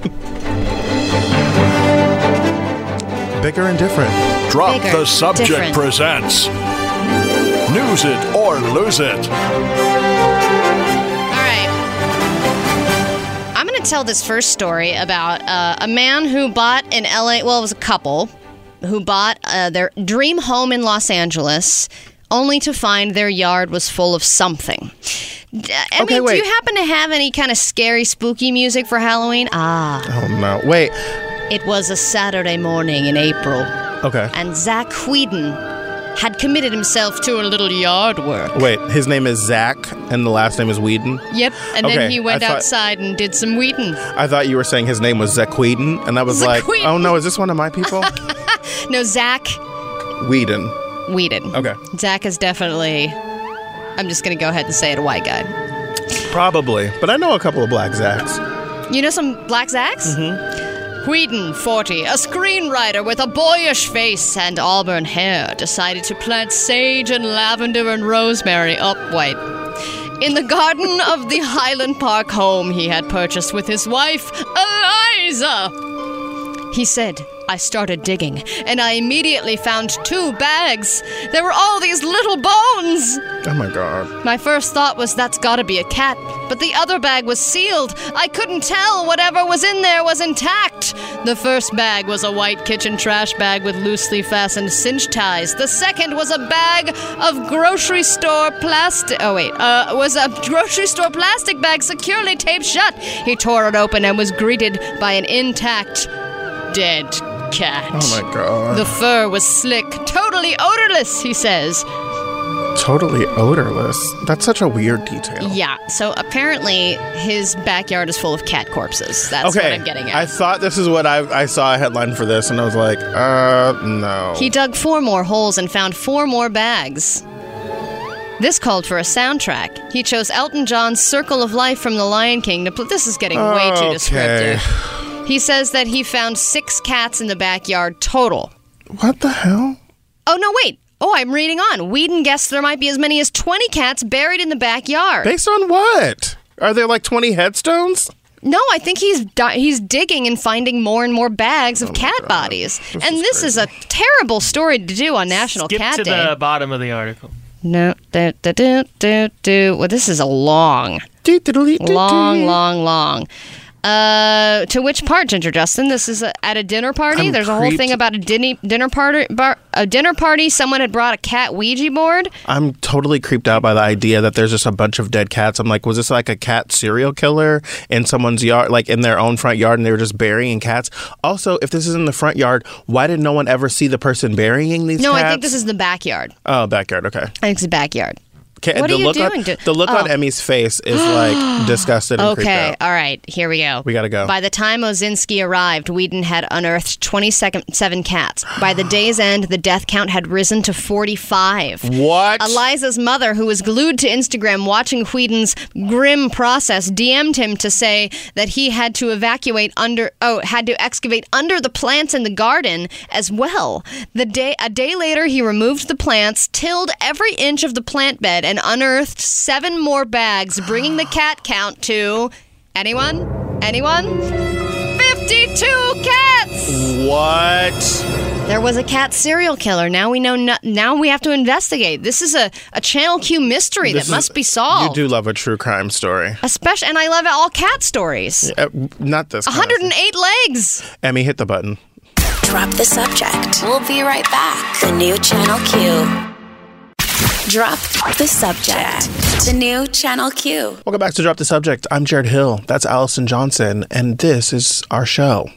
Bigger and different. Drop Bigger, the Subject different. presents News It or Lose It. All right. I'm going to tell this first story about uh, a man who bought an LA, well, it was a couple who bought uh, their dream home in Los Angeles only to find their yard was full of something. D- I Okay, mean, wait. do you happen to have any kind of scary, spooky music for Halloween? Ah, Oh no. Wait. it was a Saturday morning in April. Okay. and Zach Whedon had committed himself to a little yard work. Wait. His name is Zach, and the last name is Whedon. Yep, and Okay, then he went thought- outside and did some Whedon. I thought you were saying his name was Zach Whedon, and I was like, Zaquedon. oh no, is this one of my people? [laughs] No, Zach Whedon. Whedon. Okay. Zach is definitely. I'm just gonna go ahead and say it, a white guy. Probably, but I know a couple of black Zachs. You know some black Zacks? Mm-hmm. Whedon, 40, a screenwriter with a boyish face and auburn hair, decided to plant sage and lavender and rosemary up white. In the garden of the Highland Park home he had purchased with his wife, Eliza. He said, I started digging, and I immediately found two bags. There were all these little bones. Oh my god. My first thought was that's gotta be a cat, but the other bag was sealed. I couldn't tell whatever was in there was intact. The first bag was a white kitchen trash bag with loosely fastened cinch ties. The second was a bag of grocery store plastic. Oh, wait. Uh, was a grocery store plastic bag securely taped shut. He tore it open and was greeted by an intact, dead cat. Oh my god. The fur was slick, totally odorless, he says. totally odorless. That's such a weird detail. Yeah, so apparently his backyard is full of cat corpses. That's Okay. what I'm getting I thought this is what I I saw a headline for this, and I was like, uh, no. he dug four more holes and found four more bags. This called for a soundtrack. He chose Elton John's Circle of Life from The Lion King to put. This is getting way too Okay. descriptive. He says that he found six cats in the backyard total. what the hell? Oh, no, wait. Oh, I'm reading on. Whedon guessed there might be as many as 20 cats buried in the backyard. Based on what? Are there like 20 headstones? No, I think he's di- he's digging and finding more and more bags of oh cat bodies. and this is a terrible story to do on National Skip Cat to Day. the bottom of the article. No, do, do, do, do, do. Well, this is a long, long, long, long. Uh, to which part, Ginger Justin? This is a, at a dinner party. I'm There's a whole thing about a dinny, dinner party. Bar, a dinner party. Someone had brought a cat Ouija board. I'm totally creeped out by the idea that there's just a bunch of dead cats. I'm like, was this like a cat serial killer in someone's yard, like in their own front yard, and they were just burying cats? Also, if this is in the front yard, why did no one ever see the person burying these No, cats? I think this is the backyard. Oh, backyard. Okay. I think it's the backyard. Ca- What the are you look doing On, to- the look on Oh. Emmy's face is like [gasps] disgusted Okay, all right, here we go. We gotta go. By the time Ozinski arrived, Whedon had unearthed 27 cats. By the [gasps] day's end, the death count had risen to 45. What? Eliza's mother, who was glued to Instagram watching Whedon's grim process, DM'd him to say that he had to evacuate under oh, had to excavate under the plants in the garden as well. The day a day later he removed the plants, tilled every inch of the plant bed and unearthed seven more bags, bringing the cat count to anyone? Anyone? 52 cats! What? There was a cat serial killer. Now we know. No, now we have to investigate. This is a, a Channel Q mystery This that must be solved. You do love a true crime story. Especially, and I love all cat stories. Uh, not this. kind of 108 legs. Emmy, hit the button. Drop the subject. We'll be right back. The new Channel Q. Drop the subject. The new Channel Q. Welcome back to Drop the Subject. I'm Jarrett Hill. That's Allison Johnson, and this is our show.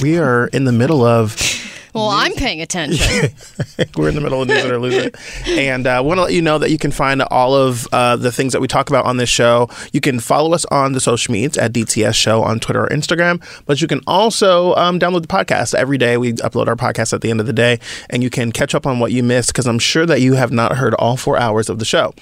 we are in the middle of Well, I'm paying attention. [laughs] we're in the middle of news it or lose it, and I uh, want to let you know that you can find all of uh, the things that we talk about on this show. You can follow us on the social medias at DTS Show on Twitter or Instagram, but you can also um, download the podcast every day. We upload our podcast at the end of the day, and you can catch up on what you missed because I'm sure that you have not heard all four hours of the show.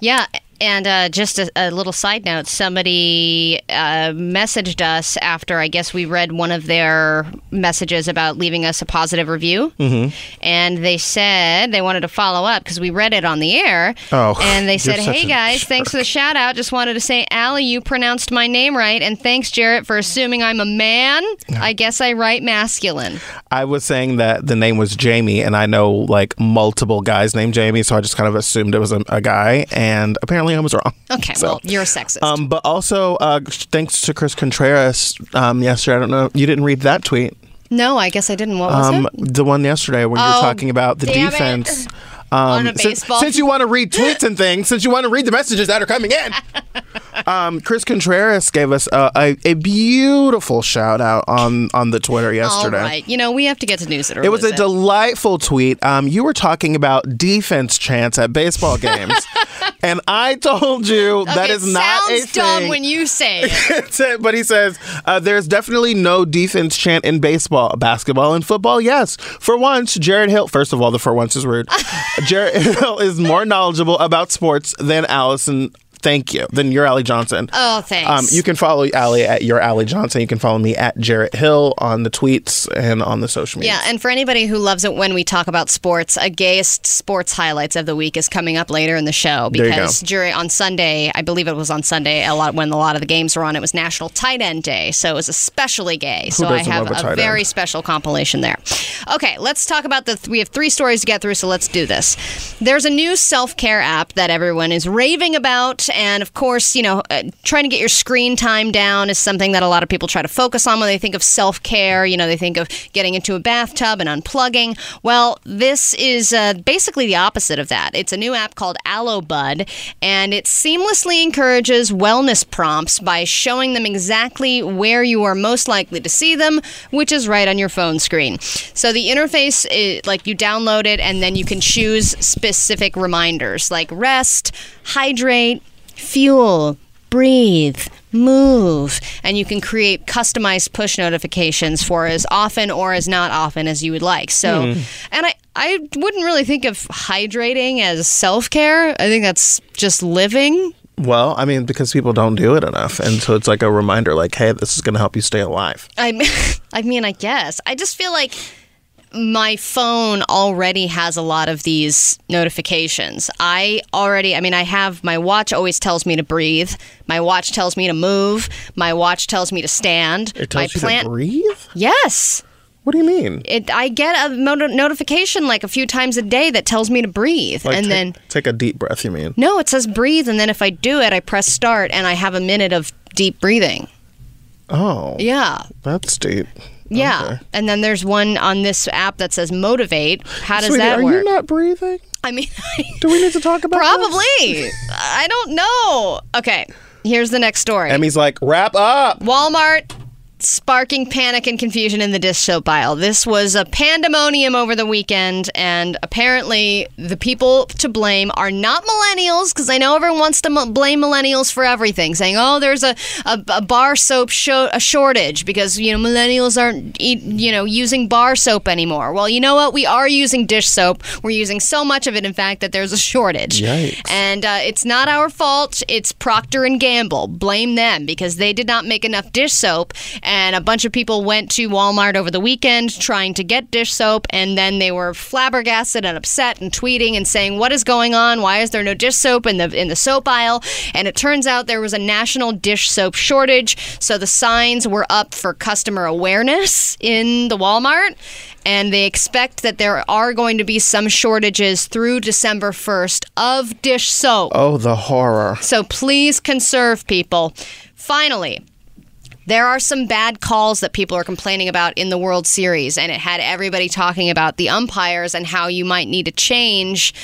yeah. And uh, just a, a little side note somebody uh, messaged us after I guess we read one of their messages about leaving us a positive review. Mm-hmm. And they said they wanted to follow up because we read it on the air. Oh, And they [laughs] said, hey guys, thanks for the shout out. Just wanted to say, Allie, you pronounced my name right. And thanks, Jarrett, for assuming I'm a man. I guess I write masculine. I was saying that the name was Jamie, and I know like multiple guys named Jamie, so I just kind of assumed it was a, a guy, and apparently I was wrong. [laughs] Okay, So, well, you're a sexist. Um, but also, uh, thanks to Chris Contreras um, yesterday. I don't know. You didn't read that tweet. no, I guess I didn't. What was Um, it? the one yesterday when you were Oh, talking about the defense. it. [laughs] defense. On a Um, since, since you want to read tweets and [laughs] things, since you want to read the messages that are coming in, um, Chris Contreras gave us a, a, a beautiful shout out on on the Twitter yesterday. right. You know, we have to get to news it It was a lose delightful tweet. Um, you were talking about defense chants at baseball [laughs] games, and I told you that Okay, is not a sounds dumb when you say it. [laughs] It, but he says uh, there's definitely no defense chant in baseball, basketball, and football. Yes, for once, Jarrett Hill. First of all, the for once is rude. Jarrett is more knowledgeable about sports than Allison. Thank you. Then you're Allie Johnson. Oh, thanks. Um, you can follow Allie at your Allie Johnson. You can follow me at Jarrett Hill on the tweets and on the social media. Yeah, and for anybody who loves it when we talk about sports, a gayest sports highlights of the week is coming up later in the show because during on Sunday, I believe it was on Sunday, a lot when a lot of the games were on, it was National Tight End Day, so it was especially gay. so I have a a very end? special compilation there. Okay, let's talk about the. We have three stories to get through, so let's do this. There's a new self care app that everyone is raving about, and of course, you know, uh, trying to get your screen time down is something that a lot of people try to focus on when they think of self care. You know, they think of getting into a bathtub and unplugging. Well, this is uh, basically the opposite of that. It's a new app called Aloe Bud, and it seamlessly encourages wellness prompts by showing them exactly where you are most likely to see them, which is right on your phone screen. So the interface, is, like you download it, and then you can choose specific reminders like rest, hydrate, fuel, breathe, move, and you can create customized push notifications for as often or as not often as you would like. So, hmm. and I I wouldn't really think of hydrating as self-care. I think that's just living. Well, I mean, because people don't do it enough, and so it's like a reminder, like, hey, this is going to help you stay alive. I mean, [laughs] I mean, I guess. I just feel like my phone already has a lot of these notifications. I already, I mean, I have my watch always tells me to breathe. My watch tells me to move. My watch tells me to stand. It my tells you to breathe. Yes. What do you mean? It, I get a notification like a few times a day that tells me to breathe. Like, and take, then, take a deep breath. You mean? no, it says breathe. And then if I do it, I press start and I have a minute of deep breathing. Oh, Yeah. that's deep. Yeah. Okay. And then there's one on this app that says motivate. How does Sweetie, that are you not breathing? I mean, [laughs] Do we need to talk about probably. I don't know. Okay. Here's the next story. Emmy's like, wrap up. Walmart sparking panic and confusion in the dish soap aisle. This was a pandemonium over the weekend, and apparently the people to blame are not millennials, because I know everyone wants to m- blame millennials for everything, saying, "Oh, there's a, a, a bar soap sho- a shortage because you know millennials aren't eat, you know using bar soap anymore." Well, you know what? We are using dish soap. We're using so much of it, in fact, that there's a shortage. Yikes. And uh, it's not our fault. It's Procter and Gamble. Blame them because they did not make enough dish soap. And a bunch of people went to Walmart over the weekend trying to get dish soap, and then they were flabbergasted and upset and tweeting and saying, "What is going on? Why is there no dish soap in the in the soap aisle?" And it turns out there was a national dish soap shortage, so the signs were up for customer awareness in the Walmart and they expect that there are going to be some shortages through December 1st of dish soap. Oh, the horror. So please conserve people. Finally, there are some bad calls that people are complaining about in the World Series, and it had everybody talking about the umpires and how you might need to change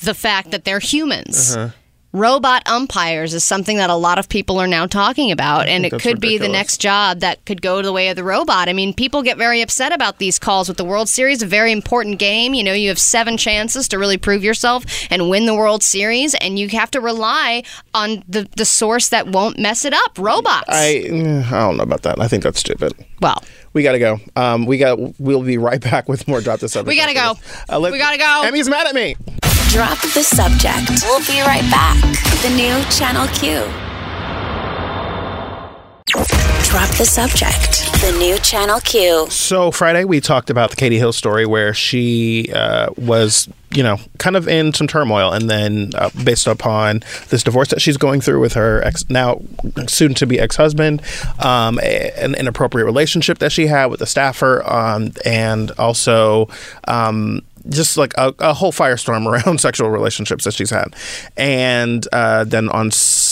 the fact that they're humans. Uh-huh. Robot umpires is something that a lot of people are now talking about, and it could be the next job that could go the way of the robot. I mean, people get very upset about these calls with the World Series, a very important game. You know, you have seven chances to really prove yourself and win the World Series, and you have to rely on the, the source that won't mess it up robots. I mm, I don't know about that. I think that's stupid. well, We gotta go. Um, we got. We'll be right [laughs] back with more drop the subject. We gotta go. Uh, let- We gotta go. Emmy's mad at me. Drop the subject. We'll be right back. The new Channel Q. Drop the subject. The new Channel Q. So Friday we talked about the Katie Hill story where she uh, was, you know, kind of in some turmoil, and then uh, based upon this divorce that she's going through with her ex, now soon to be ex husband, um, an inappropriate relationship that she had with a staffer, um, and also. Um, just like a, a whole firestorm [laughs] around sexual relationships that she's had, and uh, then on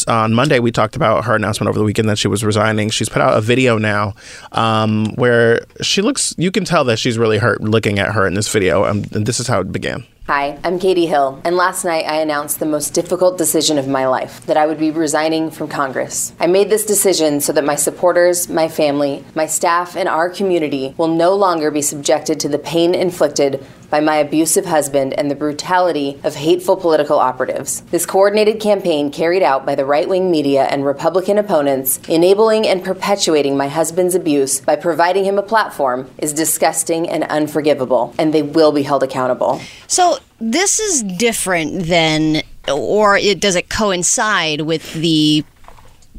on Monday we talked about her announcement over the weekend that she was resigning. She's put out a video now um, where she looks. You can tell that she's really hurt looking at her in this video, um, and this is how it began. Hi, I'm Katie Hill, and last night I announced the most difficult decision of my life that I would be resigning from Congress. I made this decision so that my supporters, my family, my staff, and our community will no longer be subjected to the pain inflicted by my abusive husband and the brutality of hateful political operatives. This coordinated campaign carried out by the right wing media and Republican opponents, enabling and perpetuating my husband's abuse by providing him a platform, is disgusting and unforgivable, and they will be held accountable. So this is different than, or it, does it coincide with the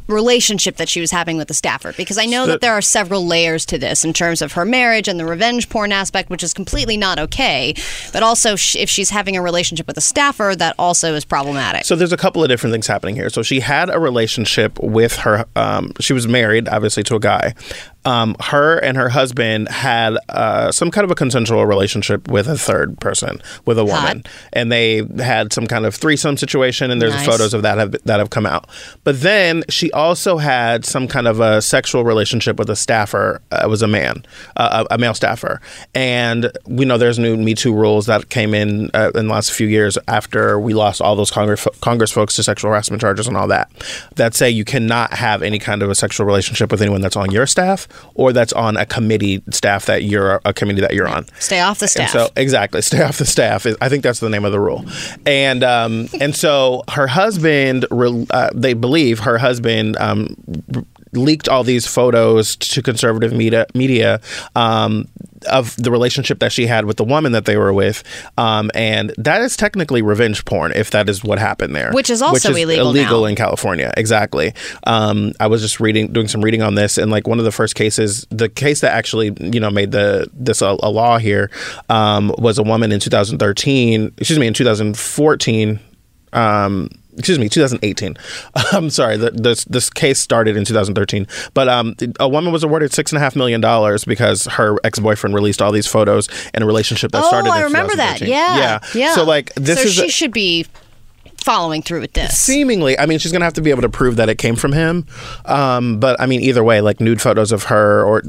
relationship that she was having with the staffer? Because I know that there are several layers to this in terms of her marriage and the revenge porn aspect, which is completely not okay. But also, sh- if she's having a relationship with a staffer, that also is problematic. So there's a couple of different things happening here. So she had a relationship with her. Um, she was married, obviously, to a guy. Um, her and her husband had uh, some kind of a consensual relationship with a third person, with a woman, and they had some kind of threesome situation. And there's Nice. photos of that have, that have come out. But then she also had some kind of a sexual relationship with a staffer. Uh, it was a man, uh, a a male staffer, and we know there's new Me Too rules that came in uh, in the last few years after we lost all those Congress Congress folks to sexual harassment charges and all that. That say you cannot have any kind of a sexual relationship with anyone that's on your staff or that's on a committee staff that you're a committee that you're on. Stay off the And staff. so exactly, stay off the staff. I think that's the name of the rule. And um, and so her husband, uh, they believe her husband. Um, leaked all these photos to conservative media media um, of the relationship that she had with the woman that they were with um, and that is technically revenge porn if that is what happened there Which is also illegal illegal now. in California. Exactly. Um, I was just reading, doing some reading on this, and like one of the first cases, the case that actually you know made the this a, a law here um, was a woman in 2013. Excuse me, in 2014. Um, excuse me, 2018. [laughs] I'm sorry. The, this this case started in 2013, but um, a woman was awarded six and a half million dollars because her ex boyfriend released all these photos in a relationship that oh, started. I in remember that. Yeah, yeah, yeah. So like this so is she a- should be following through with this. Seemingly, I mean, she's gonna have to be able to prove that it came from him. Um, but I mean, either way, like nude photos of her or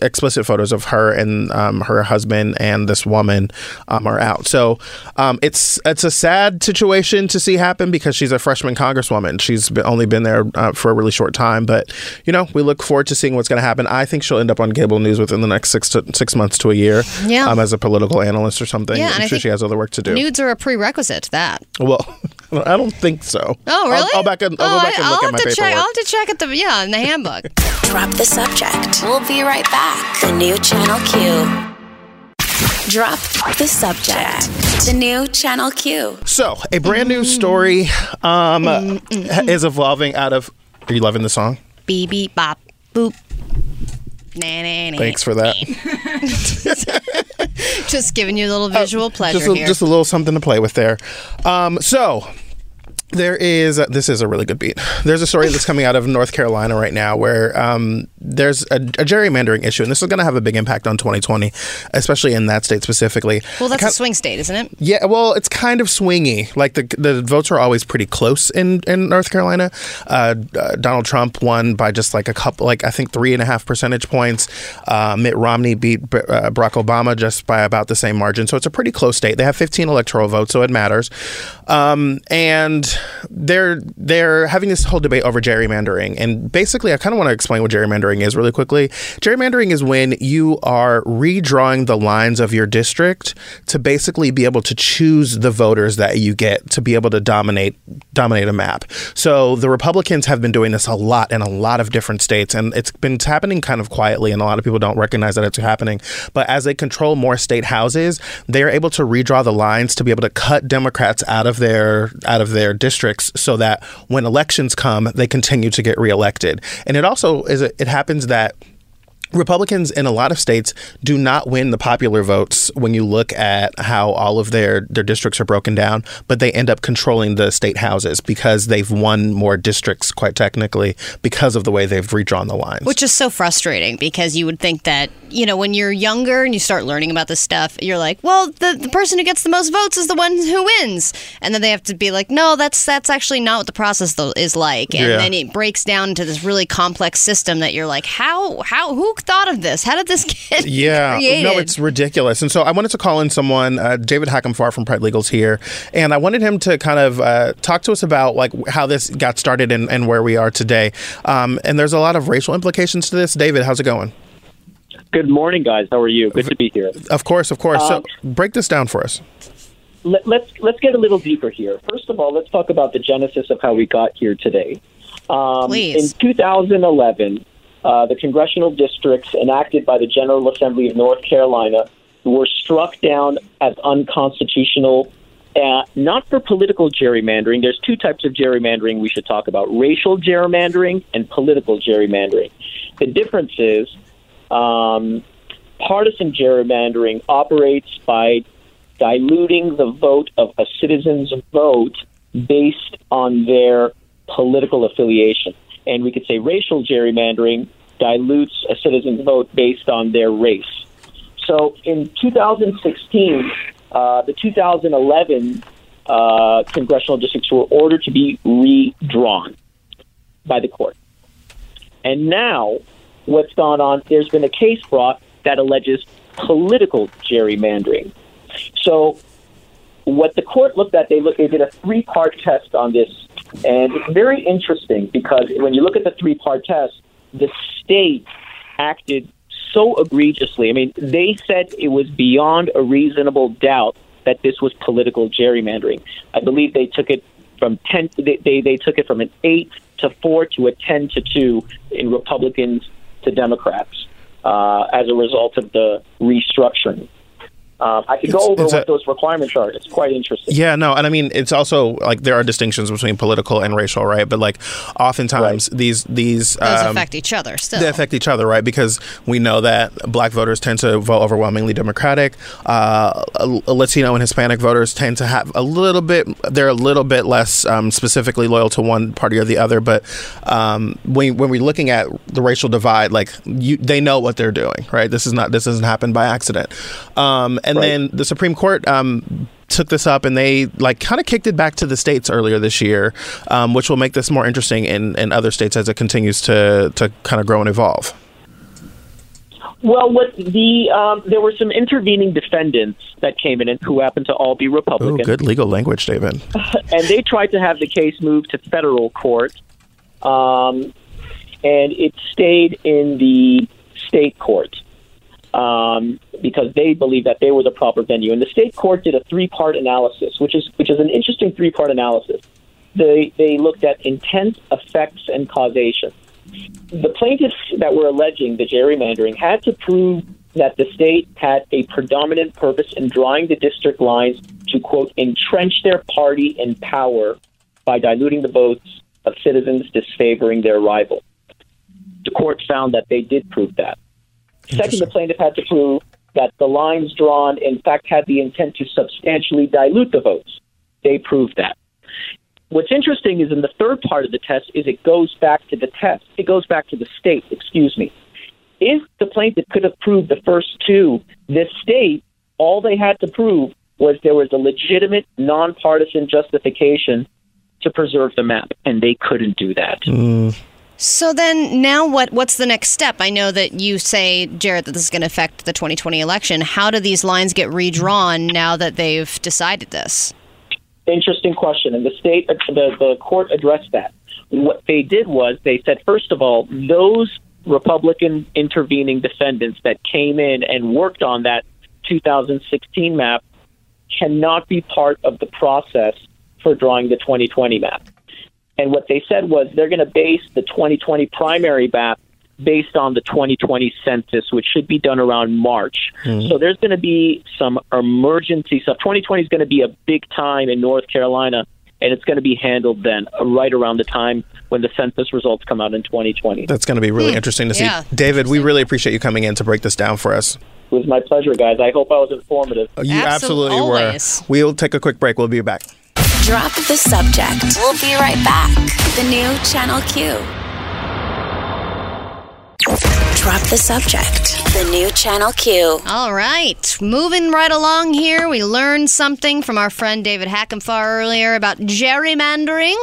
explicit photos of her and um, her husband and this woman um, are out. So um, it's it's a sad situation to see happen because she's a freshman congresswoman. She's only been there uh, for a really short time, but you know, we look forward to seeing what's going to happen. I think she'll end up on cable news within the next six to six months to a year. Yeah. um, as a political analyst or something. Yeah, I'm sure she has other work to do. Nudes are a prerequisite to that. Well, [laughs] I don't think so. Oh, really? I'll, I'll back and, I'll oh, go back and I, look will at my have to paperwork. check. I'll have to check at the yeah in the handbook. [laughs] Drop the subject. We'll be right back. The new Channel Q. Drop the subject. The new Channel Q. So, a brand new story um, mm, mm, mm. is evolving out of. Are you loving the song? Beep beep bop boop. Thanks for that. [laughs] Just giving you a little visual pleasure Uh, just a, here. just a little something to play with there. Um, so there is this is a really good beat. There's a story that's coming out of North Carolina right now where um, there's a, a gerrymandering issue, and this is going to have a big impact on 2020, especially in that state specifically. well, that's Kind- a swing state, isn't it? Yeah, well, it's kind of swingy. Like the the votes are always pretty close in in North Carolina. Uh, uh, Donald Trump won by just like a couple, like I think three and a half percentage points. Uh, Mitt Romney beat B- uh, Barack Obama just by about the same margin. So it's a pretty close state. They have 15 electoral votes, so it matters. Um, and they're they're having this whole debate over gerrymandering. And basically, I kind of want to explain what gerrymandering is really quickly. Gerrymandering is when you are redrawing the lines of your district to basically be able to choose the voters that you get to be able to dominate dominate a map. So the Republicans have been doing this a lot in a lot of different states, and it's been happening kind of quietly, and a lot of people don't recognize that it's happening. But as they control more state houses, they are able to redraw the lines to be able to cut Democrats out of their out of their districts so that when elections come, they continue to get reelected. And it also is it happens that Republicans in a lot of states do not win the popular votes when you look at how all of their, their districts are broken down, but they end up controlling the state houses because they've won more districts, quite technically, because of the way they've redrawn the lines. Which is so frustrating because you would think that, you know, when you're younger and you start learning about this stuff, you're like, well, the, the person who gets the most votes is the one who wins. And then they have to be like, no, that's that's actually not what the process is like. And Yeah. then it breaks down into this really complex system that you're like, how how who thought of this? How did this [laughs] get Yeah, created? no, it's ridiculous. And so I wanted to call in someone, uh, David Hackenfar from Pride Legals here, and I wanted him to kind of uh, talk to us about like how this got started and, and where we are today. Um, and there's a lot of racial implications to this. David, how's it going? Good morning, guys. How are you? Good to be here. Of course, of course. Um, so break this down for us. Let, let's let's get a little deeper here. First of all, let's talk about the genesis of how we got here today. Um, Please. In 2011, uh, the congressional districts enacted by the General Assembly of North Carolina were struck down as unconstitutional. Uh, not for political gerrymandering. There's two types of gerrymandering we should talk about: racial gerrymandering and political gerrymandering. The difference is um, partisan gerrymandering operates by diluting the vote of a citizen's vote based on their political affiliation. And we could say racial gerrymandering dilutes a citizen's vote based on their race. So in 2016, uh, the 2011 uh, congressional districts were ordered to be redrawn by the court. And now, what's gone on, there's been a case brought that alleges political gerrymandering. So, what the court looked at, they looked, they did a three part test on this. And it's very interesting because when you look at the three part test, the state acted so egregiously. I mean, they said it was beyond a reasonable doubt that this was political gerrymandering. I believe they took it from 10, they, they, they took it from an 8 to 4 to a 10 to 2 in Republicans to Democrats uh, as a result of the restructuring. Um, I could go over it's what a- those requirements are. It's quite interesting. Yeah, no, and I mean it's also like there are distinctions between political and racial, right? But like oftentimes these these Those um, affect each other still. They affect each other, right? Because we know that black voters tend to vote overwhelmingly Democratic. Uh, Latino and Hispanic voters tend to have a little bit, they're a little bit less um, specifically loyal to one party or the other. But um, when, when we're looking at the racial divide, like you, they know what they're doing, right? This is not, this doesn't happen by accident. And then the Supreme Court um, took this up and they like kind of kicked it back to the states earlier this year, um, which will make this more interesting in, in other states as it continues to to kind of grow and evolve. Well, what the um, there were some intervening defendants that came in and who happened to all be Oh, Republicans, good legal language, David. [laughs] and they tried to have the case moved to federal court, um, and it stayed in the state court um, because they believed that they were the proper venue. And the state court did a three-part analysis, which is which is an interesting three-part analysis. They they looked at intent, effects, and causation. The plaintiffs that were alleging the gerrymandering had to prove that the state had a predominant purpose in drawing the district lines to quote entrench their party in power by diluting the votes of citizens disfavoring their rival. The court found that they did prove that. Second, the plaintiff had to prove that the lines drawn, in fact, had the intent to substantially dilute the votes. They proved that. What's interesting is in the third part of the test is it goes back to the test. It goes back to the state, excuse me. If the plaintiff could have proved the first two, the state, all they had to prove was there was a legitimate, nonpartisan justification to preserve the map, and they couldn't do that. Mm. So then, now what? What's the next step? I know that you say, Jarrett, that this is going to affect the 2020 election. How do these lines get redrawn now that they've decided this? Interesting question, and the state, uh, the, the court addressed that. What they did was they said, first of all, those Republican intervening defendants that came in and worked on that 2016 map cannot be part of the process for drawing the 2020 map. And what they said was they're going to base the 2020 primary map based on the 2020 census, which should be done around March. So there's going to be some emergency stuff. 2020 is going to be a big time in North Carolina, and it's going to be handled then, uh, right around the time when the census results come out in 2020. That's going to be really interesting to see. Yeah, David, we really appreciate you coming in to break this down for us. It was my pleasure, guys. I hope I was informative. You Absolute- absolutely were. We'll take a quick break. We'll be back. Drop the subject. We'll be right back. The new Channel Q. Drop the subject. The new Channel Q. All right, moving right along here. We learned something from our friend David Hackenfar earlier about gerrymandering.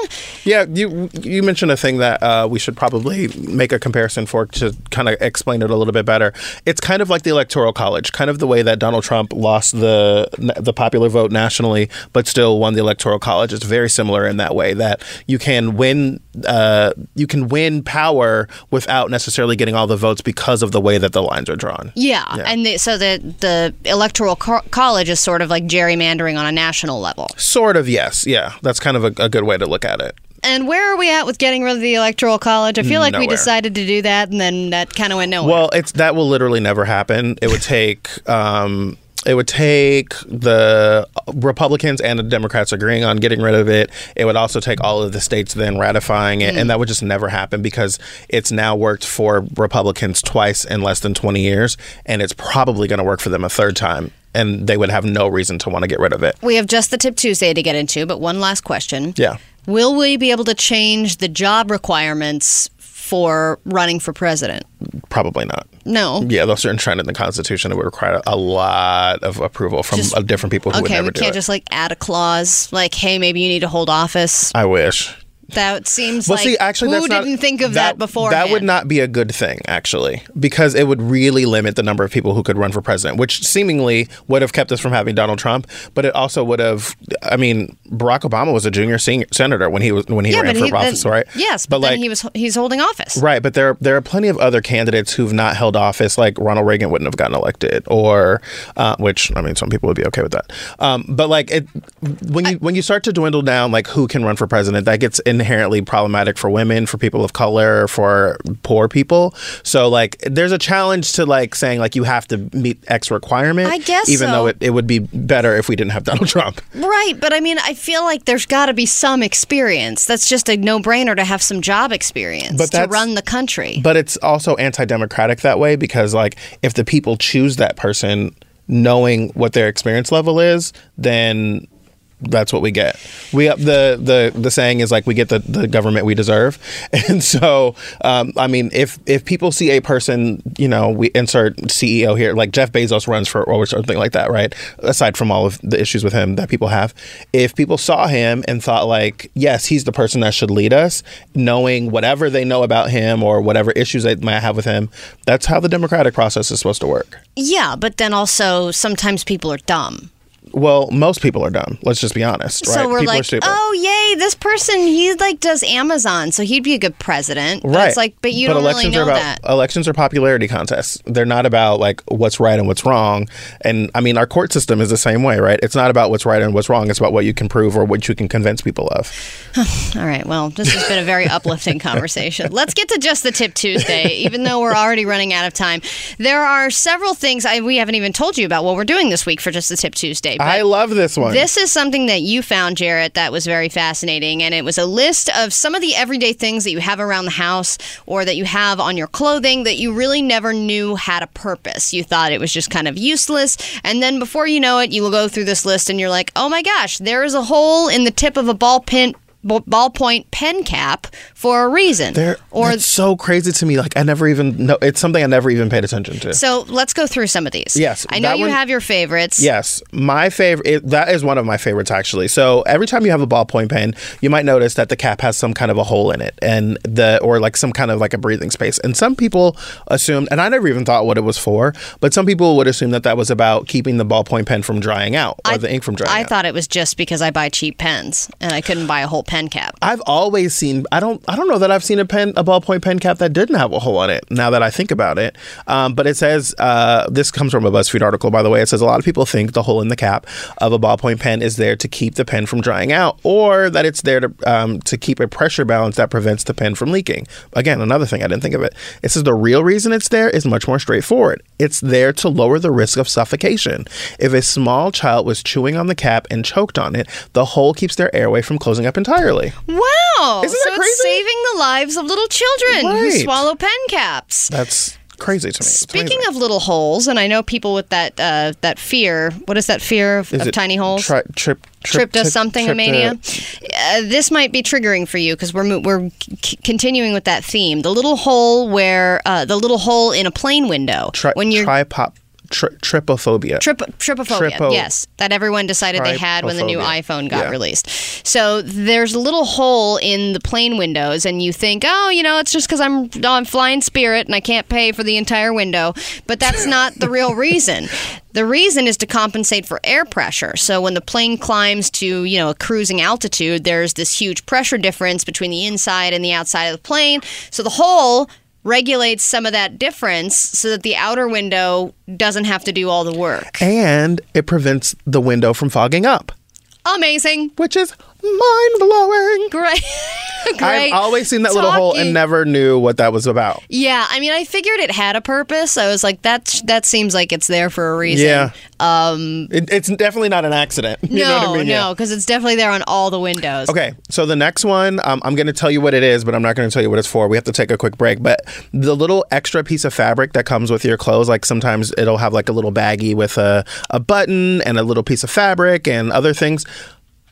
Yeah, you you mentioned a thing that uh, we should probably make a comparison for to kind of explain it a little bit better. It's kind of like the electoral college, kind of the way that Donald Trump lost the the popular vote nationally, but still won the electoral college. It's very similar in that way that you can win uh, you can win power without necessarily getting all the votes because of the way that the lines are drawn. Yeah, and the, so the the electoral co- college is sort of like gerrymandering on a national level. Sort of, yes, yeah. That's kind of a, a good way to look at it. And where are we at with getting rid of the electoral college? I feel like we decided to do that, and then that kind of went nowhere. Well, it's that will literally never happen. It would [laughs] take um, it would take the Republicans and the Democrats agreeing on getting rid of it. It would also take all of the states then ratifying it, and hmm. that would just never happen because it's now worked for Republicans twice in less than twenty years, and it's probably going to work for them a third time. And they would have no reason to want to get rid of it. we have just the tip Tuesday to get into, but one last question. Yeah. Will we be able to change the job requirements for running for president? Probably not. No. Yeah, those are enshrined in the Constitution. It would require a lot of approval from Just- different people who would Okay, never we do can't it. just like add a clause like, "Hey, maybe you need to hold office." I wish. That seems Well, like see, actually, who that's not, didn't think of that, before? That would not be a good thing, actually, because it would really limit the number of people who could run for president, which seemingly would have kept us from having Donald Trump. But it also would have. I mean, Barack Obama was a junior senior senator when he was when he Yeah, ran for he, office, then- right? Yes, but, then he was he's holding office. Right, but there there are plenty of other candidates who've not held office, like Ronald Reagan wouldn't have gotten elected, or uh, which I mean, some people would be okay with that. Um, but like it, when you when you start to dwindle down, like who can run for president, that gets inherently problematic for women, for people of color, for poor people. So like, there's a challenge to like saying like you have to meet X requirement. I guess even so. though it, it would be better if we didn't have Donald Trump. Right, but I mean, I feel like there's got to be some experience. That's just a no-brainer to have some job experience But to run the country. But it's also anti-democratic that way because like if the people choose that person knowing what their experience level is, then that's what we get. We the the the saying is like we get the, the government we deserve, [laughs] and so um, I mean if if people see a person, you know, we insert CEO here, like Jeff Bezos runs for or something like that, right? Aside from all of the issues with him that people have, if people saw him and thought like, yes, he's the person that should lead us, knowing whatever they know about him or whatever issues they might have with him, that's how the democratic process is supposed to work. Yeah, but then also sometimes people are dumb. Well, most people are dumb. Let's just be honest, right? So we're people are like, stupid. oh yay, this person he like does Amazon, so he'd be a good president. But Right. It's like, but you don't really elections know are about that. elections are popularity contests. They're not about like what's right and what's wrong. And I mean, our court system is the same way, right? It's not about what's right and what's wrong. It's about what you can prove or what you can convince people of. [sighs] All right. Well, this has been a very uplifting [laughs] conversation. Let's get to just the tip Tuesday, even though we're already running out of time. There are several things I, we haven't even told you about what we're doing this week for just the tip Tuesday. But I love this one. This is something that you found, Jarrett, that was very fascinating. And it was a list of some of the everyday things that you have around the house or that you have on your clothing that you really never knew had a purpose. You thought it was just kind of useless. And then before you know it, you will go through this list and you're like, oh my gosh, there is a hole in the tip of a ball pin. Ball- Ballpoint pen cap for a reason, They're, or that's so crazy to me. Like I never even know. It's something I never even paid attention to. so. Let's go through some of these. Yes, I know you one- have your favorites. Yes, my favorite. It, that is one of my favorites actually. So every time you have a ballpoint pen, you might notice that the cap has some kind of a hole in it, and the or like some kind of like a breathing space. And some people assumed, and I never even thought what it was for, but some people would assume that that was about keeping the ballpoint pen from drying out or the ink from drying out. I out. thought it was just because I buy cheap pens and I couldn't buy a whole pen cap. I've always seen. I don't. I don't know that I've seen a pen, a ballpoint pen cap that didn't have a hole in it. Now that I think about it, um, but it says uh, this comes from a BuzzFeed article, by the way. It says a lot of people think the hole in the cap of a ballpoint pen is there to keep the pen from drying out, or that it's there to um, to keep a pressure balance that prevents the pen from leaking. Again, another thing I didn't think of it. It says the real reason it's there is much more straightforward. It's there to lower the risk of suffocation. If a small child was chewing on the cap and choked on it, the hole keeps their airway from closing up entirely. Wow! Isn't so that crazy? saving the lives of little children who swallow pen caps. That's crazy to me. Speaking of little holes, and I know people with that uh, that fear. What is that fear of, of tiny holes? Tri- trip, Trip does to- something mania. Uh, this might be triggering for you because we're we're c- continuing with that theme. The little hole where uh, the little hole in a plane window tri- when you're tripop, tri- trypophobia. Trip, trypophobia, Tripo- yes, that everyone decided they had when the new iPhone got Yeah. released. So there's a little hole in the plane windows, and you think, oh, you know, it's just because I'm on flying Spirit and I can't pay for the entire window. But that's not the real [laughs] reason. The reason is to compensate for air pressure. So when the plane climbs to, you know, a cruising altitude, there's this huge pressure difference between the inside and the outside of the plane. So the hole regulates some of that difference so that the outer window doesn't have to do all the work. and it prevents the window from fogging up, Amazing. which is mind blowing. Great. [laughs] Great. I've always seen that little hole and never knew what that was about. Yeah, I mean, I figured it had a purpose. I was like, that that seems like it's there for a reason. Yeah. Um, it, it's definitely not an accident. [laughs] You No, know what I mean? No, because it's definitely there on all the windows. Okay, so the next one, um, I'm going to tell you what it is, but I'm not going to tell you what it's for. We have to take a quick break. But the little extra piece of fabric that comes with your clothes, like sometimes it'll have like a little baggie with a, a button and a little piece of fabric and other things.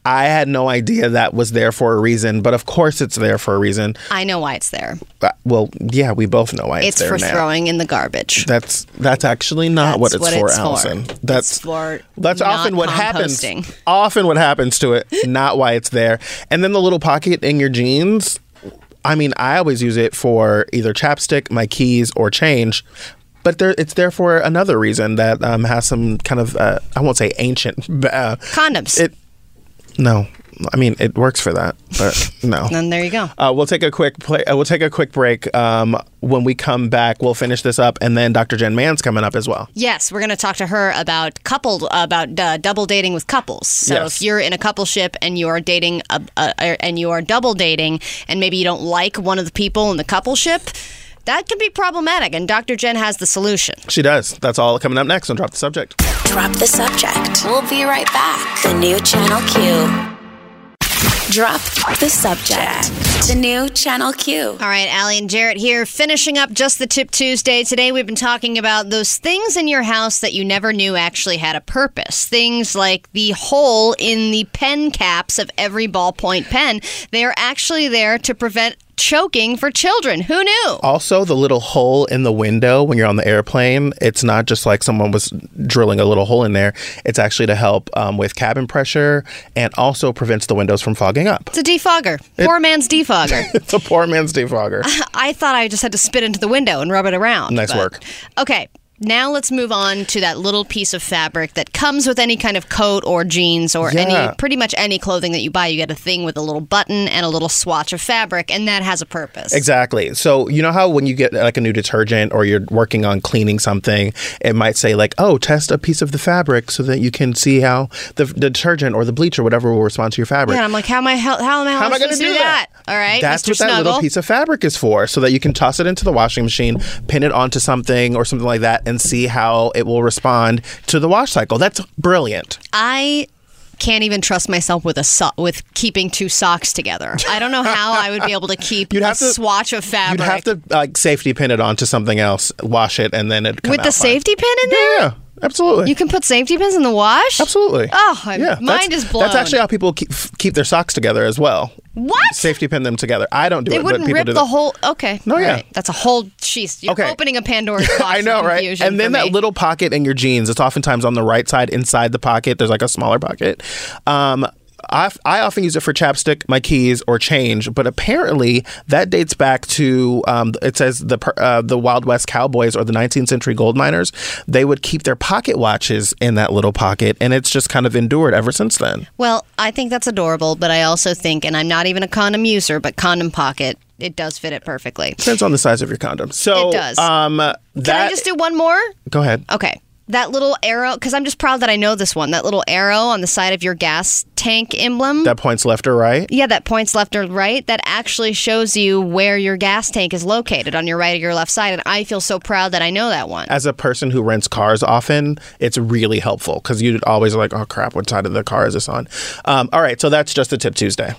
I had no idea that was there for a reason, but of course it's there for a reason. I know why it's there. Uh, Well, yeah, we both know why it's, there. It's, for now. throwing in the garbage. That's that's actually not what it's what for, it's for. Allison. That's It's for that's often what happens. Often what happens to it, [laughs] not why it's there. And then the little pocket in your jeans. I mean, I always use it for either chapstick, my keys, or change. But there, it's there for another reason that um, has some kind of uh, I won't say ancient. [laughs] Uh, Condoms. it no, I mean it works for that, but [laughs] no. and there you go. Uh, we'll take a quick play. Uh, we'll take a quick break. Um, when we come back, we'll finish this up, and then Dr. Jenn Mann's coming up as well. Yes, we're going to talk to her about coupled about uh, double dating with couples. So Yes. if you're in a coupleship and you are dating and you are double dating, and maybe you don't like one of the people in the coupleship, that can be problematic. And Dr. Jenn has the solution. She does. That's all coming up next on Drop the Subject. Drop the subject. We'll be right back. The new Channel Q. Drop the subject. The new Channel Q. All right, Allie and Jarrett here, finishing up just the Tip Tuesday. Today we've been talking about those things in your house that you never knew actually had a purpose. Things like the hole in the pen caps of every ballpoint pen. They are actually there to prevent choking for children. Who knew? Also, the little hole in the window when you're on the airplane, it's not just like someone was drilling a little hole in there. It's actually to help um, with cabin pressure and also prevents the windows from fogging up. It's a defogger. Poor man's defogger. [laughs] It's a poor man's defogger. [laughs] I thought I just had to spit into the window and rub it around. Nice but- work. Okay. Now let's move on to that little piece of fabric that comes with any kind of coat or jeans or Yeah. any pretty much any clothing that you buy. You get a thing with a little button and a little swatch of fabric, and that has a purpose. Exactly. So you know how when you get like a new detergent or you're working on cleaning something, it might say like, "Oh, test a piece of the fabric so that you can see how the, the detergent or the bleach or whatever will respond to your fabric." Yeah, and I'm like, how am I how, how am I, How am I going to do that? All right, That's Mr. what that little piece of fabric is for, so that you can toss it into the washing machine, pin it onto something or something like that, and see how it will respond to the wash cycle. That's brilliant. I can't even trust myself with a so- with keeping two socks together. I don't know how I would be able to keep [laughs] You'd a have to- swatch of fabric You'd have to like safety pin it onto something else, wash it, and then it with the safety pin in there. Yeah, absolutely. You can put safety pins in the wash. Absolutely. Oh, my Yeah, mind is blown. That's actually how people keep keep their socks together as well. What? Safety pin them together. I don't do it. They it, wouldn't rip the that. whole. Okay. No, all yeah. right. That's a whole. Jeez, you're Okay. opening a Pandora's [laughs] box. I know, right? And then that me. little pocket in your jeans, it's oftentimes on the right side inside the pocket. There's like a smaller pocket. Um, I, I often use it for chapstick, my keys, or change, but apparently that dates back to um, it says the uh, the Wild West cowboys or the 19th century gold miners. They would keep their pocket watches in that little pocket, and it's just kind of endured ever since then. Well, I think that's adorable, but I also think, and I'm not even a condom user, but condom pocket, it does fit it perfectly. Depends on the size of your condom. So It does. Um, that, Can I just do one more? go ahead. Okay. That little arrow, because I'm just proud that I know this one. That little arrow on the side of your gas tank emblem. That points left or right. yeah, that points left or right. That actually shows you where your gas tank is located on your right or your left side. And I feel so proud that I know that one. as a person who rents cars often, it's really helpful because you always like, oh crap, what side of the car is this on? Um, all right, so that's just a tip Tuesday.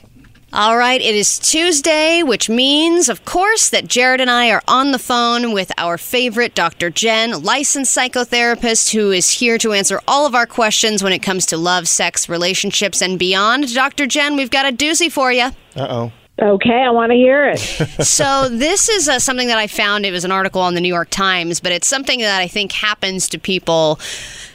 All right, it is Tuesday, which means, of course, that Jarrett and I are on the phone with our favorite Dr. Jenn, licensed psychotherapist who is here to answer all of our questions when it comes to love, sex, relationships, and beyond. Dr. Jenn, we've got a doozy for you. Uh oh. Okay, I want to hear it. [laughs] so this is uh, something that I found. It was an article on the New York Times, but it's something that I think happens to people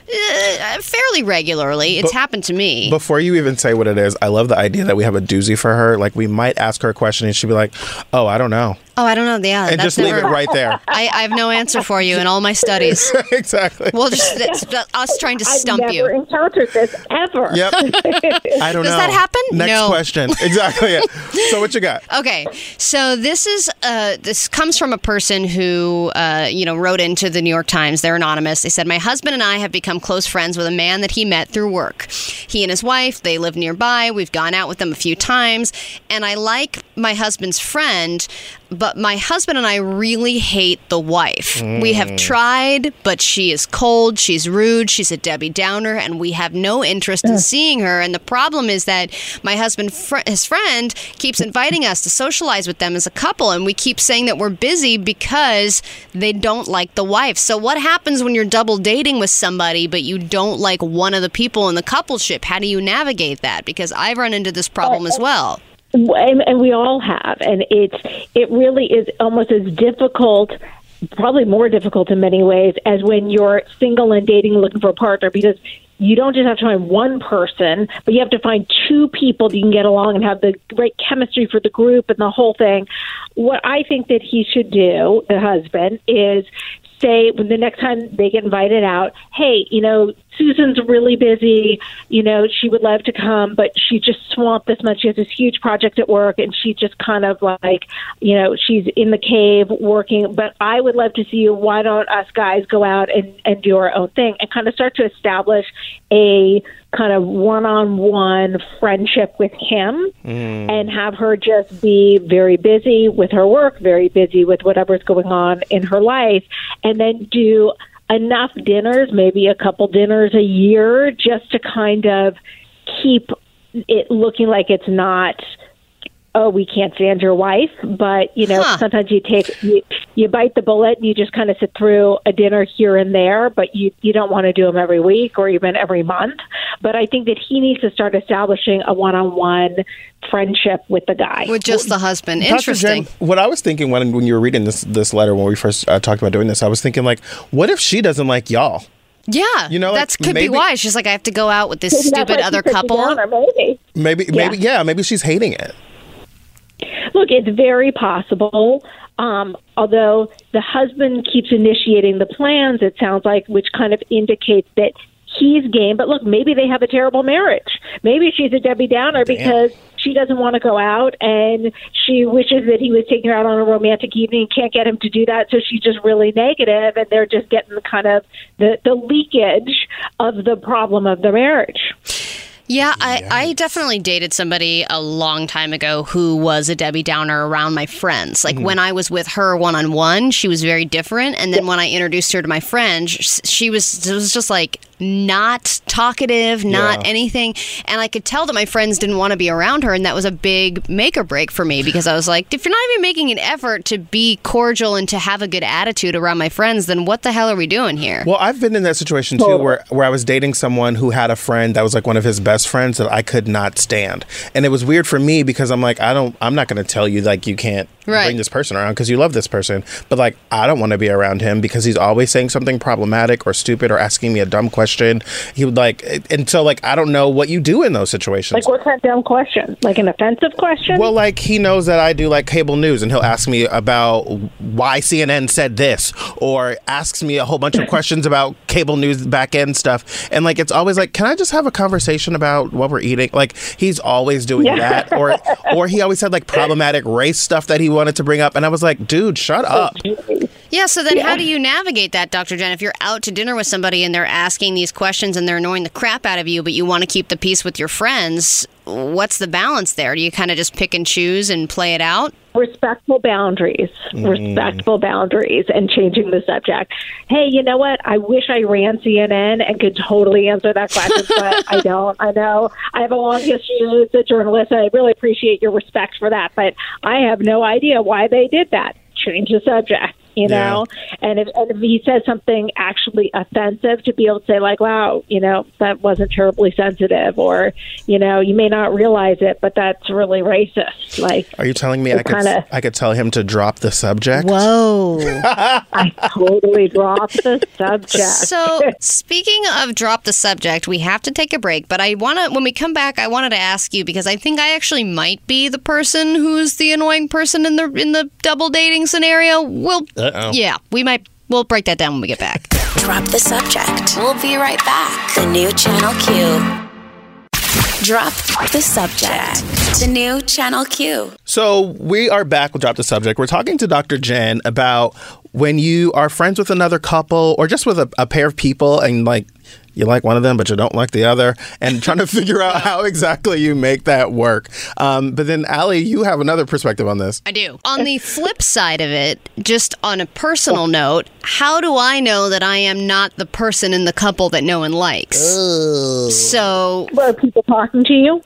uh, fairly regularly. It's But- happened to me. Before you even say what it is, I love the idea that we have a doozy for her. Like we might ask her a question and she'd be like, "Oh, I don't know," oh, I don't know. Yeah, and that's just leave it right there. [laughs] I, I have no answer for you in all my studies. [laughs] exactly. Well, just that's us trying to I've stump never you. encountered this ever. Yep. [laughs] I don't Does know. Does that happen? Next No. question. Exactly. Yeah. so what you got? Okay, so this is uh, this comes from a person who uh, you know wrote into the New York Times. They're anonymous. They said, "My husband and I have become close friends with a man that he met through work. He and his wife they live nearby. We've gone out with them a few times, and I like my husband's friend." But my husband and I really hate the wife. We have mm. tried, but she is cold, she's rude, she's a Debbie Downer, and we have no interest in seeing her. And the problem is that my husband, fr- his friend, keeps mm. inviting us to socialize with them as a couple, and we keep saying that we're busy because they don't like the wife. So, what happens when you're double dating with somebody, but you don't like one of the people in the coupleship? How do you navigate that? Because I've run into this problem as oh. well. And, and we all have. And it's it really is almost as difficult probably more difficult in many ways as when you're single and dating looking for a partner because you don't just have to find one person but you have to find two people that you can get along and have the great chemistry for the group and the whole thing. What i think that he should do the husband is say when the next time they get invited out, hey, you know, Susan's really busy. You know, she would love to come, but she's just swamped this much. She has this huge project at work, and she's just kind of like, you know, she's in the cave working. But I would love to see you. Why don't us guys go out and and do our own thing and kind of start to establish a kind of one-on-one friendship with him mm. and have her just be very busy with her work, very busy with whatever's going on in her life, and then do enough dinners, maybe a couple dinners a year, just to kind of keep it looking like it's not oh we can't stand your wife but you know Huh. sometimes you take you, you bite the bullet and you just kind of sit through a dinner here and there but you you don't want to do them every week or even every month but i think that he needs to start establishing a one-on-one friendship with the guy With just the husband. Dr. Interesting. Jenn, what I was thinking when when you were reading this this letter when we first uh, talked about doing this, I was thinking like, what if she doesn't like y'all? Yeah. You know, like, could maybe- be why. She's like, I have to go out with this stupid other couple. down, or maybe Maybe maybe yeah, maybe she's hating it. Look, it's very possible. Um, although the husband keeps initiating the plans, it sounds like, which kind of indicates that he's game. But look, maybe they have a terrible marriage. Maybe she's a Debbie Downer because she doesn't want to go out and she wishes that he was taking her out on a romantic evening, and can't get him to do that. So she's just really negative and they're just getting kind of the, the leakage of the problem of the marriage. Yeah, I, I definitely dated somebody a long time ago who was a Debbie Downer around my friends. Like mm-hmm. when I was with her one on one, she was very different. And then when I introduced her to my friends, she was, it was just like not talkative, not Yeah. anything. And I could tell that my friends didn't want to be around her. And that was a big make or break for me because I was like, if you're not even making an effort to be cordial and to have a good attitude around my friends, then what the hell are we doing here? Well, I've been in that situation too, where where I was dating someone who had a friend that was like one of his best friends that I could not stand, and it was weird for me because I'm like, I don't, I'm not going to tell you like you can't Right. bring this person around because you love this person, but like I don't want to be around him because he's always saying something problematic or stupid or asking me a dumb question. He would like, and so like I don't know what you do in those situations. Like, what's that of dumb question? Like an offensive question? Well, like he knows that I do like cable news, and he'll ask me about why CNN said this, or asks me a whole bunch of [laughs] questions about cable news back end stuff. And like it's always like, can I just have a conversation about what we're eating? Like he's always doing Yeah. that, or [laughs] or he always had like problematic race stuff that he wanted to bring up, and I was like, dude, shut oh, up. Yeah, so then how do you navigate that, Dr. Jenn? If you're out to dinner with somebody and they're asking these questions and they're annoying the crap out of you, but you want to keep the peace with your friends, what's the balance there? Do you kind of just pick and choose and play it out? respectful boundaries, mm. respectful boundaries, and changing the subject. Hey, you know what? I wish I ran CNN and could totally answer that question, but [laughs] I don't. I know I have a long history as a journalist. And I really appreciate your respect for that, but I have no idea why they did that. Change the subject. You Yeah. know, and if, and if he says something actually offensive, to be able to say like, "Wow, you know, that wasn't terribly sensitive," or, you know, you may not realize it, but that's really racist. Like, Are you telling me I could kinda- I could tell him to drop the subject? Whoa. [laughs] I totally dropped the subject. So, speaking of drop the subject, we have to take a break, but I want to, when we come back, I wanted to ask you because I think I actually might be the person who's the annoying person in the in the double dating scenario. We'll, Uh-oh. yeah, we might, we'll break that down when we get back. [laughs] Drop the subject. We'll be right back. The new Channel Q. Drop the subject. The new Channel Q. So we are back with Drop the Subject. We're talking to Dr. Jenn about when you are friends with another couple or just with a, a pair of people and like you like one of them but you don't like the other and trying to [laughs] figure out how exactly you make that work. Um, but then Allie, you have another perspective on this. I do. On the flip side of it, just on a personal note, how do I know that I am not the person in the couple that no one likes? So, Were people talking to you?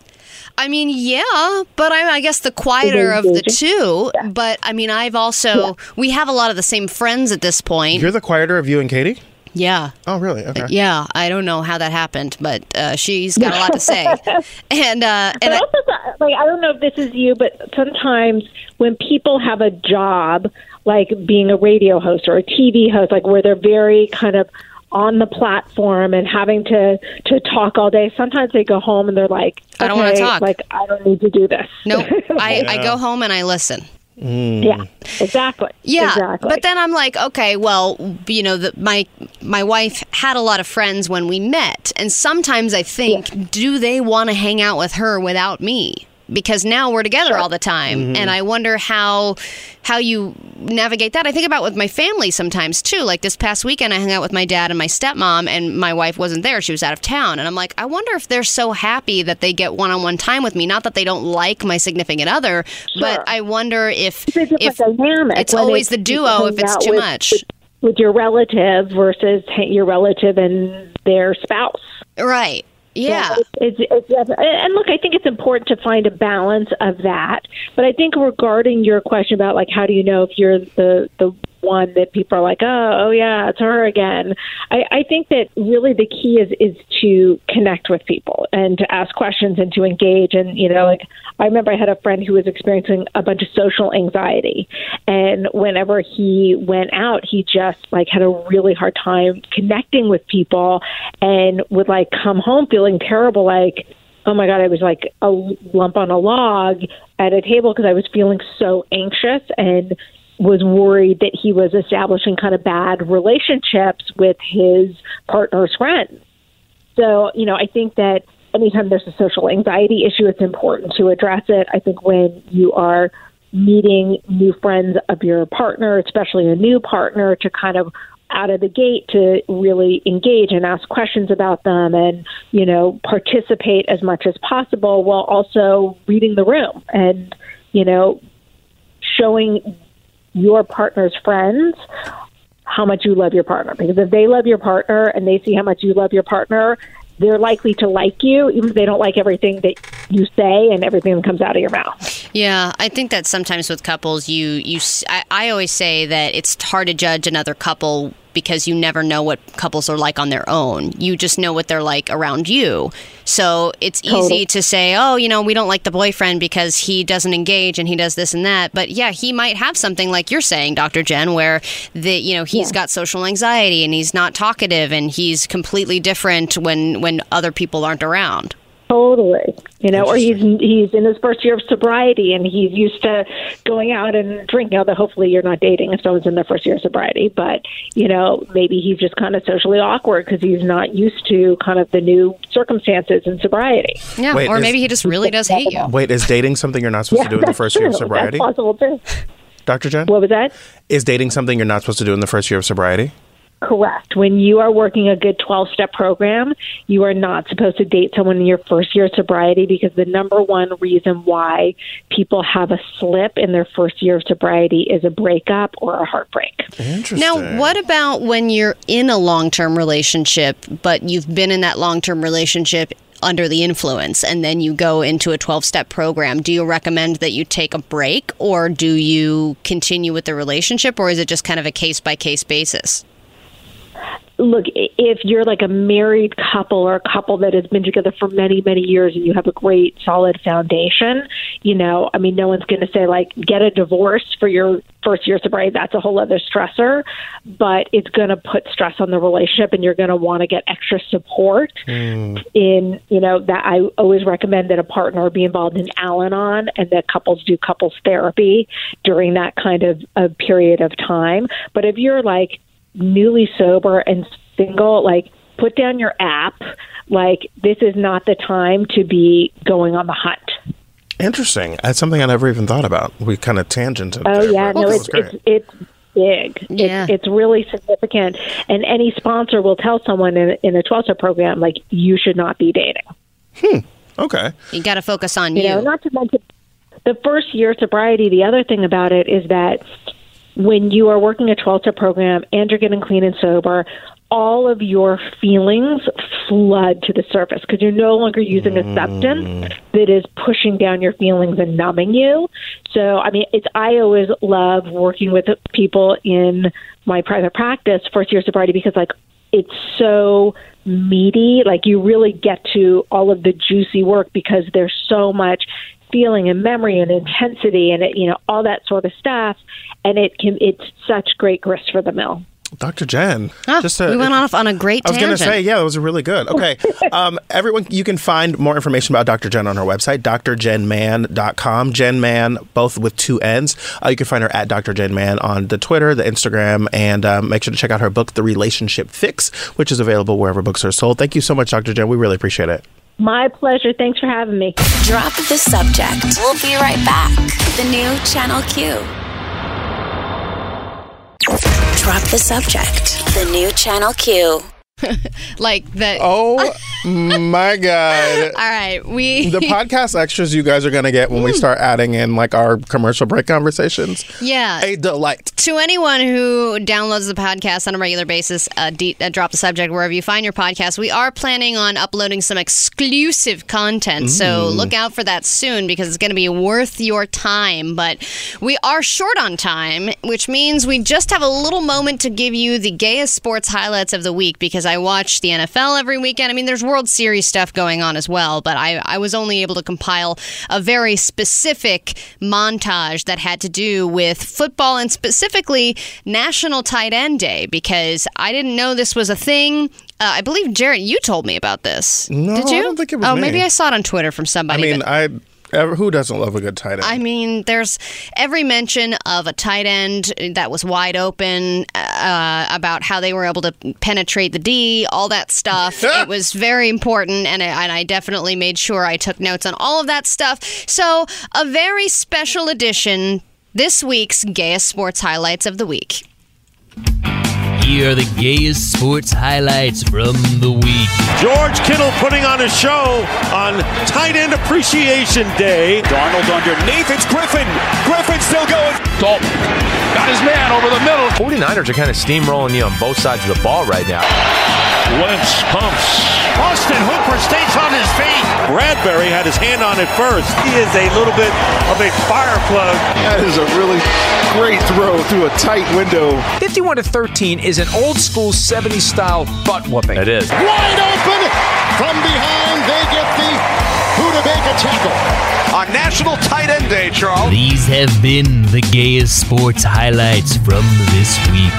I mean, yeah, but I'm, I guess the quieter of the two. But I mean, I've also, we have a lot of the same friends at this point. You're the quieter of you and Katie? Yeah. Oh, really? Okay. Yeah, I don't know how that happened, but uh, she's got a lot to say. [laughs] And, uh, and I, also, like, I don't know if this is you, but sometimes when people have a job, like being a radio host or a TV host, like where they're very kind of on the platform and having to to talk all day, sometimes they go home and they're like, I don't wanna talk." Like, I don't need to do this. no, [laughs] I, I go home and I listen. Mm. yeah, exactly. Yeah, exactly. but then I'm like, okay, well, you know, the, my my wife had a lot of friends when we met, and sometimes I think, do they want to hang out with her without me? Because now we're together all the time, mm-hmm. and I wonder how how you navigate that. I think about with my family sometimes too. Like this past weekend, I hung out with my dad and my stepmom, and my wife wasn't there; she was out of town. And I'm like, I wonder if they're so happy that they get one on one time with me. Not that they don't like my significant other, but I wonder if it's if dynamic. it's always the duo if it's too with- much. With, with your relative versus your relative and their spouse. Right. Yeah. So it's, it's, it's, and look, I think it's important to find a balance of that. But I think regarding your question about like how do you know if you're the the one that people are like, oh, oh yeah, it's her again. I, I think that really the key is is to connect with people and to ask questions and to engage. And you know, like I remember I had a friend who was experiencing a bunch of social anxiety, and whenever he went out, he just like had a really hard time connecting with people, and would like come home feeling terrible, like oh my god, I was like a lump on a log at a table because I was feeling so anxious and was worried that he was establishing kind of bad relationships with his partner's friends. So, you know, I think that anytime there's a social anxiety issue, it's important to address it. I think when you are meeting new friends of your partner, especially a new partner, to kind of out of the gate to really engage and ask questions about them and you know participate as much as possible while also reading the room and you know showing your partner's friends how much you love your partner. Because if they love your partner and they see how much you love your partner, they're likely to like you, even if they don't like everything that you say and everything that comes out of your mouth. Yeah, I think that sometimes with couples, you you I, I always say that it's hard to judge another couple because you never know what couples are like on their own. You just know what they're like around you. So it's easy Totally. to say, oh, you know, we don't like the boyfriend because he doesn't engage and he does this and that. But yeah, he might have something like you're saying, Dr. Jenn, where the you know he's got social anxiety and he's not talkative and he's completely different when when other people aren't around. Totally. You know, or he's he's in his first year of sobriety and he's used to going out and drinking. Although hopefully you're not dating if someone's in their first year of sobriety, but you know maybe he's just kind of socially awkward because he's not used to kind of the new circumstances in sobriety. Yeah, Wait, or is- maybe he just really does hate you. Wait, is dating something you're not supposed to do in the that's first year of sobriety? That's possible too. Dr. Jenn? What was that? Is dating something you're not supposed to do in the first year of sobriety? Correct. When you are working a good 12 step program, you are not supposed to date someone in your first year of sobriety because the number one reason why people have a slip in their first year of sobriety is a breakup or a heartbreak. Interesting. Now, what about when you're in a long term relationship, but you've been in that long term relationship under the influence and then you go into a 12 step program? Do you recommend that you take a break or do you continue with the relationship or is it just kind of a case by case basis? Look, if you're like a married couple or a couple that has been together for many, many years and you have a great solid foundation, you know, I mean, no one's going to say like get a divorce for your first year of sobriety. That's a whole other stressor, but it's going to put stress on the relationship and you're going to want to get extra support mm. in, you know, that I always recommend that a partner be involved in Al Anon and that couples do couples therapy during that kind of a period of time. But if you're like, newly sober and single, like put down your app. Like this is not the time to be going on the hunt. Interesting. That's something I never even thought about. We kind of tangented. Oh there, yeah, no, it's it's it's big. Yeah. It's, it's really significant. And any sponsor will tell someone in, in a 12 step program like you should not be dating. Hmm. Okay. You got to focus on You you. know, not to mention the first year of sobriety. The other thing about it is that when you are working a 12 step program and you're getting clean and sober, all of your feelings flood to the surface because you're no longer using a substance mm. that is pushing down your feelings and numbing you. So, I mean, it's I always love working with people in my private practice first year sobriety because like it's so meaty. Like you really get to all of the juicy work because there's so much feeling and memory and intensity and it, you know all that sort of stuff. And it can it's such great grist for the mill. Dr. Jenn. Ah, just a, we went off on a great I was going to say, yeah, that was really good. Okay. um, everyone, you can find more information about Dr. Jenn on her website, drjennmann.com. Jenn Mann, both with two N's. Uh, you can find her at Dr. Jenn Mann on the Twitter, the Instagram, and um, make sure to check out her book, The Relationship Fix, which is available wherever books are sold. Thank you so much, Dr. Jenn. We really appreciate it. My pleasure. Thanks for having me. Drop the subject. We'll be right back. The new Channel Q. Drop the subject. The new Channel Q. [laughs] like that. [laughs] Oh my god. [laughs] All right, we The podcast extras you guys are going to get when we start adding in like our commercial break conversations. yeah. A delight. to anyone who downloads the podcast on a regular basis, uh, de- uh, drop the subject wherever you find your podcast. We are planning on uploading some exclusive content, so look out for that soon because it's going to be worth your time. But we are short on time, which means we just have a little moment to give you the gayest sports highlights of the week because I watch the NFL every weekend. I mean, there's World Series stuff going on as well, but I, I was only able to compile a very specific montage that had to do with football and specifically National Tight End Day because I didn't know this was a thing. Uh, I believe Jarrett, you told me about this. No, Did you? I don't think it was Oh, me. maybe I saw it on Twitter from somebody. I mean, but- I who doesn't love a good tight end? I mean, there's every mention of a tight end that was wide open, uh, about how they were able to penetrate the D, all that stuff. [laughs] it was very important, and I, and I definitely made sure I took notes on all of that stuff. So, a very special edition this week's Gayest Sports Highlights of the Week. Here are the gayest sports highlights from the week. George Kittle putting on a show on Tight End Appreciation Day. Darnold underneath. It's Griffin. Griffin still going. Dalton got his man over the middle. 49ers are kind of steamrolling you on both sides of the ball right now. Wentz pumps. Austin Hooper stays on his feet. Bradbury had his hand on it first. He is a little bit of a fire plug. That is a really great throw through a tight window. 51 to 13 is an old school 70s style butt whooping. It is. Wide open from behind. They get the Hudabaker tackle. On National Tight End Day, Charles. These have been the gayest sports highlights from this week.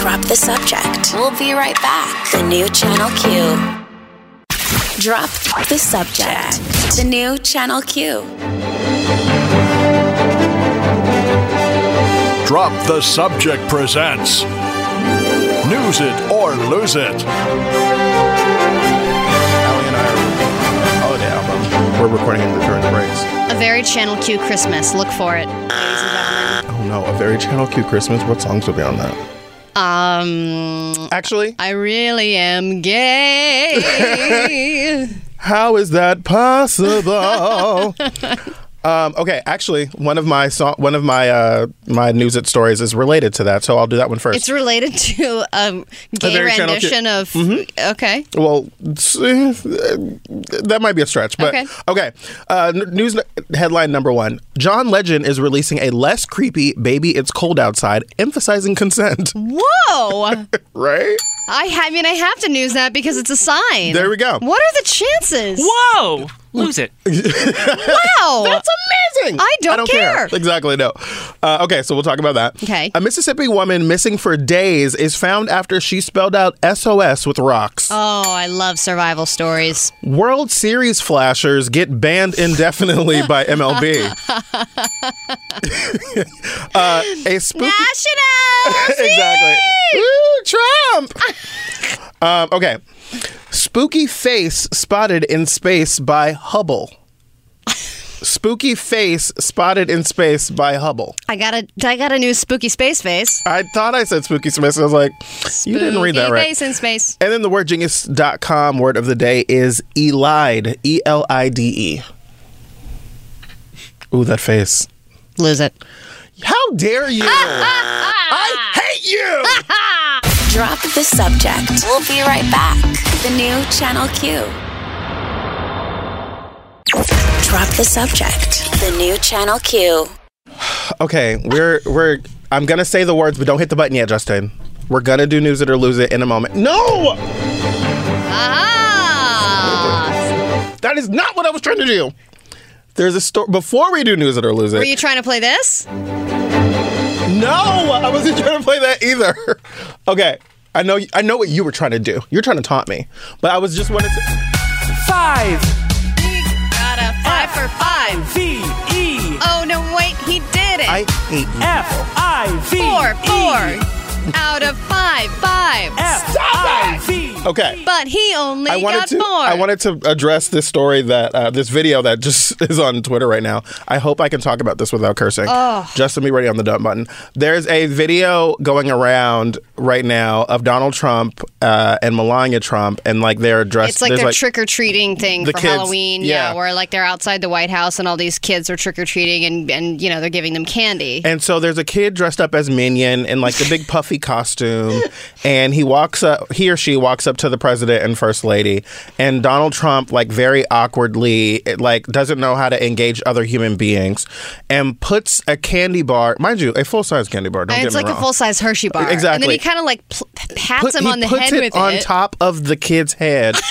Drop the subject. We'll be right back. The new Channel Q. Drop the subject. The new Channel Q. Drop the Subject presents News It or Lose It. Allie and I are holiday album. We're recording it during the breaks. A very Channel Q Christmas. Look for it, Oh no, a very Channel Q Christmas. What songs will be on that? Um, Actually, I really am gay. [laughs] how is that possible? [laughs] um, okay, actually, one of my song, one of my uh, my news it stories is related to that, so I'll do that one first. It's related [laughs] to a gay very Channel Q- rendition of. Okay. Well, uh, that might be a stretch, but Okay. okay. Uh, n- news headline number one: John Legend is releasing a less creepy "Baby It's Cold Outside," emphasizing consent. [laughs] Whoa! right? I, ha- I mean, I have to news that because it's a sign. There we go. What are the chances? Whoa! Lose it. [laughs] Wow! That's amazing. I don't I don't care. care. Exactly. No. Uh, okay, so we'll talk about that. Okay. A Mississippi woman missing for days is found after she spelled out SOS with rocks. Oh, I love survival stories. World Series flashers get banned indefinitely [laughs] by MLB. [laughs] uh, a spooky. National! exactly. Woo, Trump. um, okay. Spooky face spotted in space by Hubble. Spooky face spotted in space by Hubble. I got a, I got a new spooky space face. I thought I said spooky space. I was like, you didn't read that Spooky right. face in space. And then the word genius.com word of the day is elide. E L I D E. Ooh, that face. Lose it. How dare you? [laughs] I hate you! [laughs] Drop the subject. We'll be right back. The new Channel Q. Drop the subject. The new Channel Q. Okay, we're we're I'm gonna say the words, but don't hit the button yet, Justin. We're gonna do news it or lose it in a moment. No! Ah! That is not what I was trying to do. There's a story before we do news it or lose it. Were you trying to play this? No, I wasn't trying to play that either. [laughs] okay, I know. I know what you were trying to do. You're trying to taunt me, but I was just wanted to. Five. Got a five for five. V E Oh no, wait, he did it. I hate you. F I V. four, four. Out of five. Five. Okay. But he only I wanted got to. four. I wanted to address this story that uh, this video that just [laughs] is on Twitter right now. I hope I can talk about this without cursing. Oh. Just be ready on the dump button. There's a video going around right now of Donald Trump uh, and Melania Trump, and like they're dressed. It's like there's, their trick or treating thing the for kids- Halloween. yeah. Yeah. where like they're outside the White House and all these kids are trick or treating and and you know they're giving them candy. And so there's a kid dressed up as Minion and like the big puffy costume, [laughs] and he walks up, he or she walks up to the president and first lady, and Donald Trump like very awkwardly like doesn't know how to engage other human beings, and puts a candy bar, mind you, a full size candy bar. Don't and get it's me like wrong. a full size Hershey bar. exactly. And then he kind of like pl- pats Put- him on the puts head it with on it. On top of the kid's head. [laughs]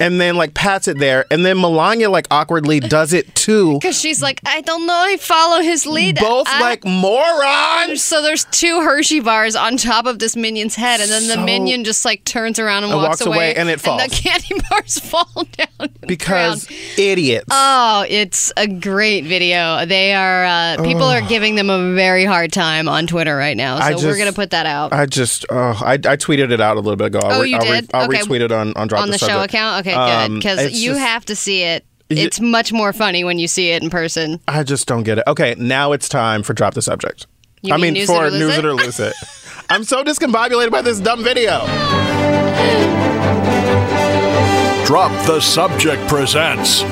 And then like pats it there, and then Melania like awkwardly does it too. [laughs] Because she's like, I don't know, I follow his lead. Both I- like morons. So there's two Hershey bars on top of this minion's head, and then the minion just like turns around and And walks, walks away, and it falls. And the [laughs] candy bars fall down. because idiots. Oh, it's a great video. They are uh, people are giving them a very hard time on Twitter right now. So I we're gonna put that out I just, oh, I, I tweeted it out a little bit ago. I'll Oh, re- you I'll did? I'll Okay. retweet it on on Drop on the, show Subject. account. Okay, Um, good because it's you just- have to see it. Y- It's much more funny when you see it in person. I just don't get it. Okay, now it's time for Drop the Subject. You I mean mean, News for or Lose News It? It or Lose It. I'm so discombobulated by this dumb video. Drop the Subject presents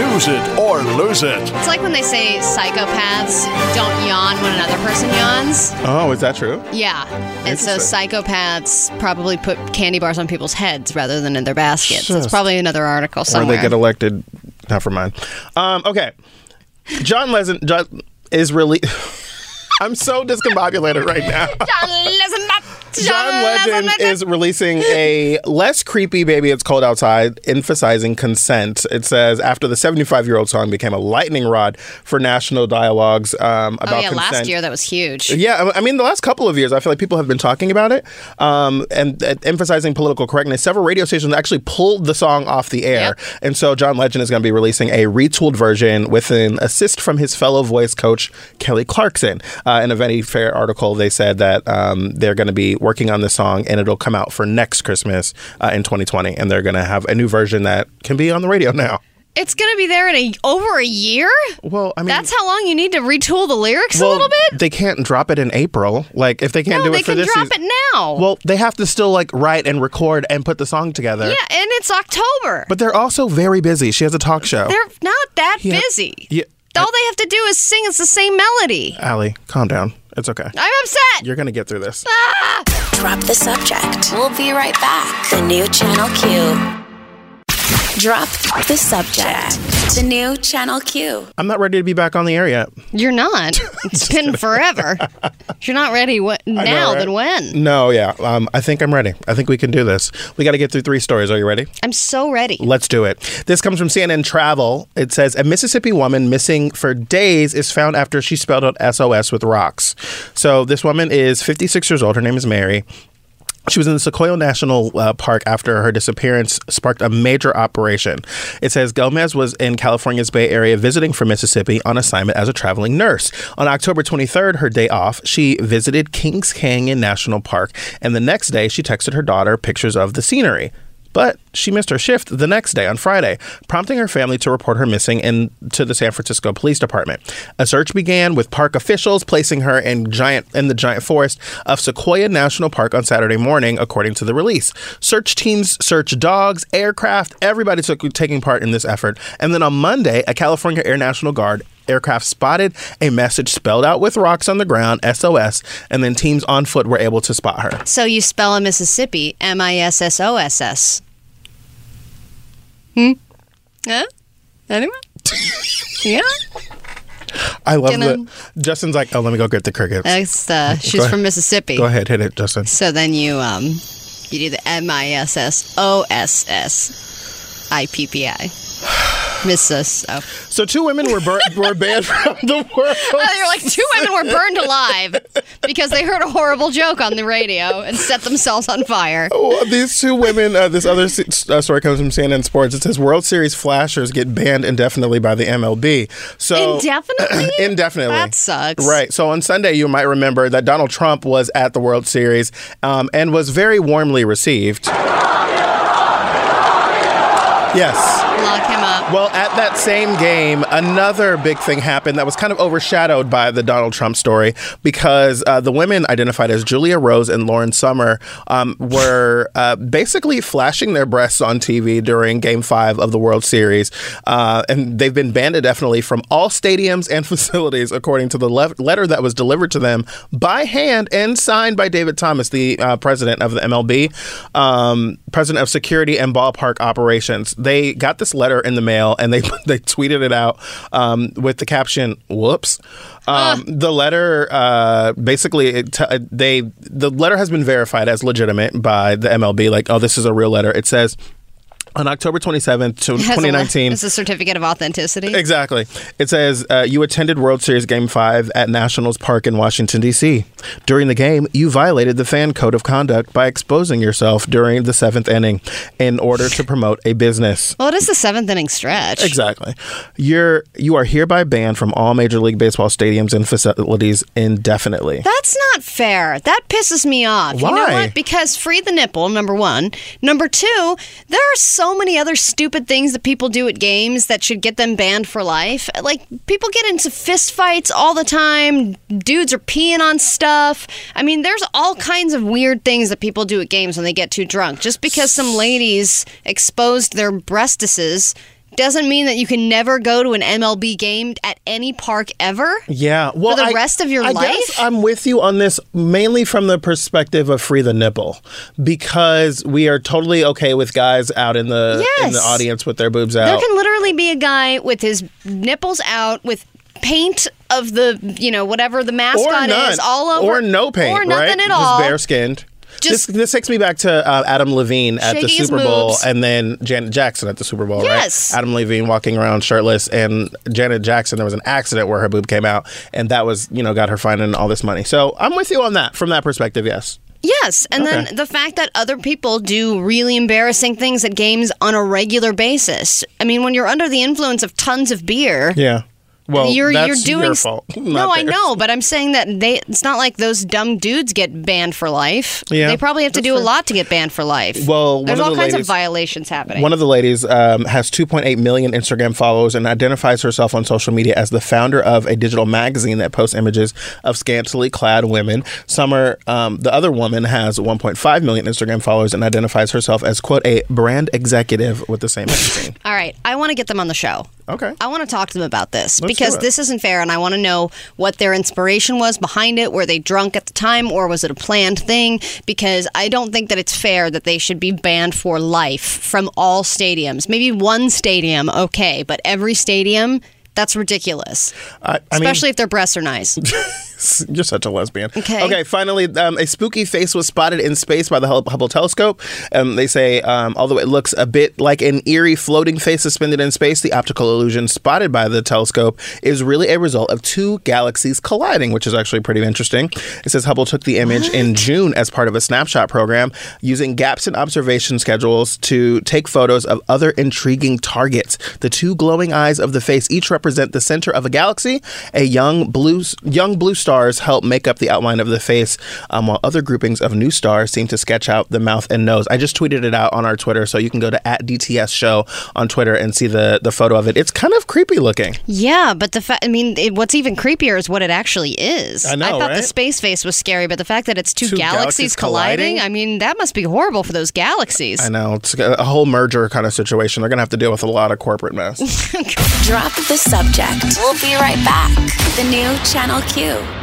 News It or Lose It. It's like when they say psychopaths don't yawn when another person yawns. Oh, is that true? Yeah. And so psychopaths probably put candy bars on people's heads rather than in their baskets. It's Just- probably another article somewhere. Or they get elected. Never mind. Um, okay. John Legend John is really. [laughs] I'm so discombobulated right now. John Legend is releasing a [laughs] less creepy Baby It's Cold Outside, emphasizing consent. It says, after the 75 year old song became a lightning rod for national dialogues um, about oh yeah, consent. last year that was huge. Yeah, I I mean, the last couple of years, I feel like people have been talking about it um, and uh, emphasizing political correctness. Several radio stations actually pulled the song off the air. And so John Legend is going to be releasing a retooled version with an assist from his fellow voice coach, Kelly Clarkson. Uh, in a Vanity Fair article, they said that um, they're going to be working on the song and it'll come out for next Christmas uh, in 2020. And they're going to have a new version that can be on the radio now. It's gonna be there in a over a year. Well, I mean, that's how long you need to retool the lyrics a little bit. They can't drop it in April. Like if they can't No, do it for this year. They can this drop season. it now. Well, they have to still like write and record and put the song together. yeah, and it's October. But they're also very busy. She has a talk show. They're not that Yeah. busy. Yeah. All they have to do is sing. It's the same melody. Allie, calm down. It's okay. I'm upset. You're gonna get through this. Ah! Drop the subject. We'll be right back. The new Channel Q. Drop the subject. The new Channel Q. I'm not ready to be back on the air yet. You're not. [laughs] It's been forever. If you're not ready wh- I know, now, right? then when? No, yeah. Um, I think I'm ready. I think we can do this. We got to get through three stories. Are you ready? I'm so ready. Let's do it. This comes from CNN Travel. It says a Mississippi woman missing for days is found after she spelled out SOS with rocks. So this woman is 56 years old. Her name is Mary. She was in the Sequoia National uh, Park after her disappearance sparked a major operation. It says Gomez was in California's Bay Area visiting from Mississippi on assignment as a traveling nurse. On October 23rd, her day off, she visited Kings Canyon National Park, and the next day she texted her daughter pictures of the scenery. But she missed her shift the next day on Friday, prompting her family to report her missing to the San Francisco Police Department. A search began with park officials placing her in giant in the giant forest of Sequoia National Park on Saturday morning, according to the release. Search teams searched dogs, aircraft, everybody took taking part in this effort. And then on Monday, a California Air National Guard aircraft spotted a message spelled out with rocks on the ground, SOS, and then teams on foot were able to spot her. So you spell a Mississippi M I S S O S S. Hmm? Huh? Anyone? [laughs] yeah? I love that. Justin's like, oh, let me go get the crickets. That's, uh, she's from Mississippi. Go ahead, hit it, Justin. So then you um you do the M I S S O S S. IPPI. Miss us. So. So two women were bur- [laughs] were banned from the world. Oh, you're like two women were burned alive because they heard a horrible joke on the radio and set themselves on fire. Oh, these two women. Uh, this other s- uh, story comes from CNN Sports. It says World Series flashers get banned indefinitely by the MLB. So Indefinitely? [clears throat] indefinitely. That sucks. Right. So on Sunday, you might remember that Donald Trump was at the World Series um, and was very warmly received. Yes. Well, at that same game, another big thing happened that was kind of overshadowed by the Donald Trump story because uh, the women identified as Julia Rose and Lauren Summer um, were [laughs] uh, basically flashing their breasts on TV during Game Five of the World Series, uh, and they've been banned indefinitely from all stadiums and [laughs] facilities, according to the le- letter that was delivered to them by hand and signed by David Thomas, the uh, president of the MLB, um, president of security and ballpark operations. They got this letter in the mail and they [laughs] they tweeted it out um, with the caption "Whoops." Um, The letter uh, basically it t- they the letter has been verified as legitimate by the MLB. Like, oh, this is a real letter. It says. On October 27th, to Has a- 2019, It's a certificate of authenticity. Exactly. It says uh, you attended World Series Game 5 at Nationals Park in Washington, D.C. During the game, you violated the fan code of conduct by exposing yourself during the seventh inning in order to promote a business. Well, it is the seventh inning stretch. Exactly. You're you are hereby banned from all Major League Baseball stadiums and facilities indefinitely. That's not fair. That pisses me off. You know Why? what? Because free the nipple, number one. Number two, there are so many other stupid things that people do at games that should get them banned for life. Like, people get into fist fights all the time. Dudes are peeing on stuff. I mean, there's all kinds of weird things that people do at games when they get too drunk. Just because some ladies exposed their breastises doesn't mean that you can never go to an MLB game at any park ever. Yeah. Well, for the I- rest of your I life? guess I'm with you on this mainly from the perspective of free the nipple because we are totally okay with guys out in the in the audience with their boobs out. There can literally be a guy with his nipples out with paint of the, you know, whatever the mascot is all over. or no paint, Or nothing right? at all. Just bare skinned. Just- this, this takes me back to uh, Adam Levine at the Super Bowl, moves. and then Janet Jackson at the Super Bowl. Yes. right? Adam Levine walking around shirtless, and Janet Jackson. There was an accident where her boob came out, and that was you know got her finding all this money. So I'm with you on that from that perspective. Yes. Yes, and Okay. then the fact that other people do really embarrassing things at games on a regular basis. I mean, when you're under the influence of tons of beer, Yeah. Well, you're that's you're doing your fault. [laughs] No, not I know, but I'm saying that they it's not like those dumb dudes get banned for life. Yeah, they probably have to that's do a lot to get banned for life. Well, there's one of all the kinds ladies- of violations happening. One of the ladies um, has 2.8 million Instagram followers and identifies herself on social media as the founder of a digital magazine that posts images of scantily clad women. Summer, um, the other woman, has 1.5 million Instagram followers and identifies herself as, quote, a brand executive with the same magazine. all right, I want to get them on the show. Okay. I want to talk to them about this Let's because this isn't fair, and I want to know what their inspiration was behind it. Were they drunk at the time, or was it a planned thing? Because I don't think that it's fair that they should be banned for life from all stadiums. Maybe one stadium, okay, but every stadium. That's ridiculous. I, I mean- Especially if their breasts are nice. [laughs] [laughs] You're such a lesbian. Okay. Okay. Finally, um, a spooky face was spotted in space by the Hubble telescope. Um, they say, um, although it looks a bit like an eerie floating face suspended in space, the optical illusion spotted by the telescope is really a result of two galaxies colliding, which is actually pretty interesting. It says Hubble took the image in June as part of a snapshot program using gaps in observation schedules to take photos of other intriguing targets. The two glowing eyes of the face each represent the center of a galaxy. A young blue young blue stars help make up the outline of the face, um, while other groupings of new stars seem to sketch out the mouth and nose. I just tweeted it out on our Twitter, so you can go to at DTS Show on Twitter and see the the photo of it. It's kind of creepy looking. yeah, but the fact, I mean, it, what's even creepier is what it actually is. I know, I thought the space face was scary, but the fact that it's two, Two galaxies, galaxies colliding, colliding? I mean, that must be horrible for those galaxies. I know it's a a whole merger kind of situation. They're gonna have to deal with a lot of corporate mess. [laughs] Drop the subject. We'll be right back. The new Channel Q.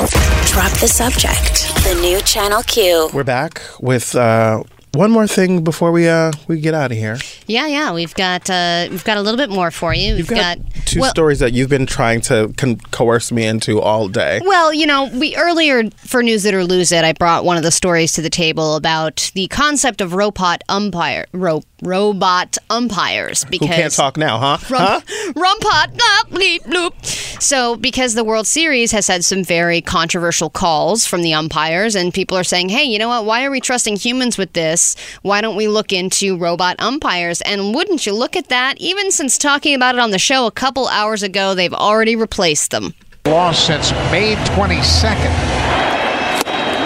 Drop the subject. The new Channel Q. We're back with uh, one more thing before we uh we get out of here. Yeah, yeah, we've got uh, we've got a little bit more for you. We've got, got, two well, stories that you've been trying to con- coerce me into all day. Well, you know, we earlier for News It or Lose It, I brought one of the stories to the table about the concept of robot umpire, ro- robot umpires. Because Who can't talk now, huh? Huh? Rumpot, blop, bleep, bloop. So, because the World Series has had some very controversial calls from the umpires, and people are saying, hey, you know what? Why are we trusting humans with this? Why don't we look into robot umpires? And wouldn't you look at that? Even since talking about it on the show a couple hours ago, they've already replaced them. Lost since May 22nd.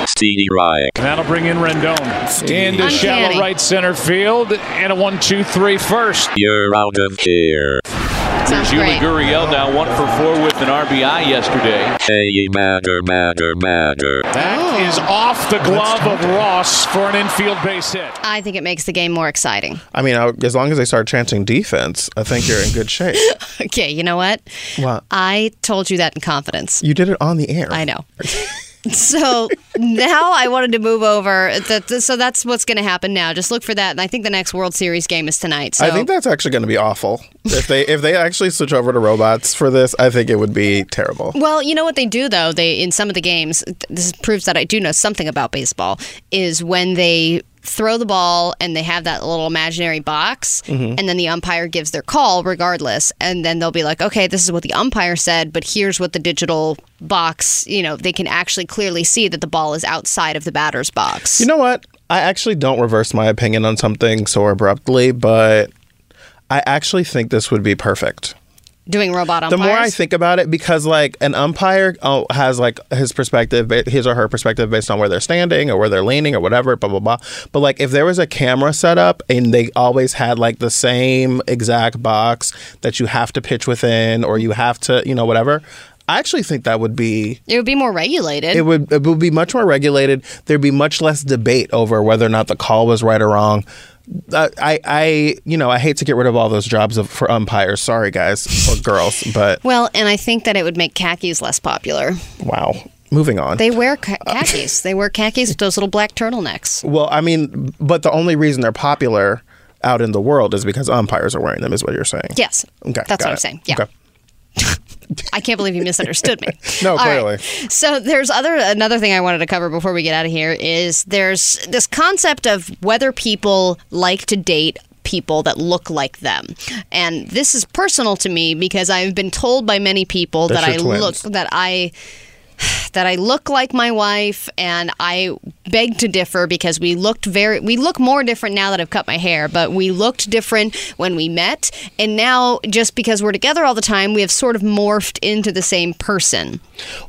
Stevie Reich. That'll bring in Rendon. Into Uncanny. shallow right center field. And a one, two, three first. You're out of here. Sounds Julie great. Gurriel now one for four with an RBI yesterday. Hey, matter, matter, matter. That is off the glove of Ross for an infield base hit. I think it makes the game more exciting. I mean, I, as long as they start chanting defense, I think you're in good shape. [laughs] Okay, you know what? what? I told you that in confidence. You did it on the air. I know. [laughs] so now I wanted to move over. So that's what's going to happen now. Just look for that. And I think the next World Series game is tonight. So I think that's actually going to be awful. if they if they actually switch over to robots for this, I think it would be terrible. Well, you know what they do though. They in some of the games. This proves that I do know something about baseball. Is when they throw the ball and they have that little imaginary box, Mhm. and then the umpire gives their call regardless, and then they'll be like, okay, this is what the umpire said, but here's what the digital box. You know, they can actually clearly see that the ball is outside of the batter's box. You know what? I actually don't reverse my opinion on something so abruptly, but I actually think this would be perfect. Doing robot umpires? The more I think about it, because like an umpire oh, has like his perspective, his or her perspective based on where they're standing or where they're leaning or whatever, blah blah blah. But like if there was a camera set up and they always had like the same exact box that you have to pitch within or you have to, you know, whatever. I actually think that would be it would be more regulated. it would it would be much more regulated. There'd be much less debate over whether or not the call was right or wrong. I, I, you know, I hate to get rid of all those jobs of, for umpires. Sorry, guys or girls, but well, and I think that it would make khakis less popular. wow. Moving on. They wear ca- khakis. they wear khakis with those little black turtlenecks. well, I mean, but the only reason they're popular out in the world is because umpires are wearing them. Is what you're saying? Yes. Okay. That's what I'm saying. Yeah. Okay. I can't believe you misunderstood me. [laughs] No, All right. clearly. So there's other another thing I wanted to cover before we get out of here is there's this concept of whether people like to date people that look like them. And this is personal to me because I've been told by many people That that I you're look that I that I look like my wife and I beg to differ because we looked very we look more different now that I've cut my hair, but we looked different when we met and now just because we're together all the time, we have sort of morphed into the same person.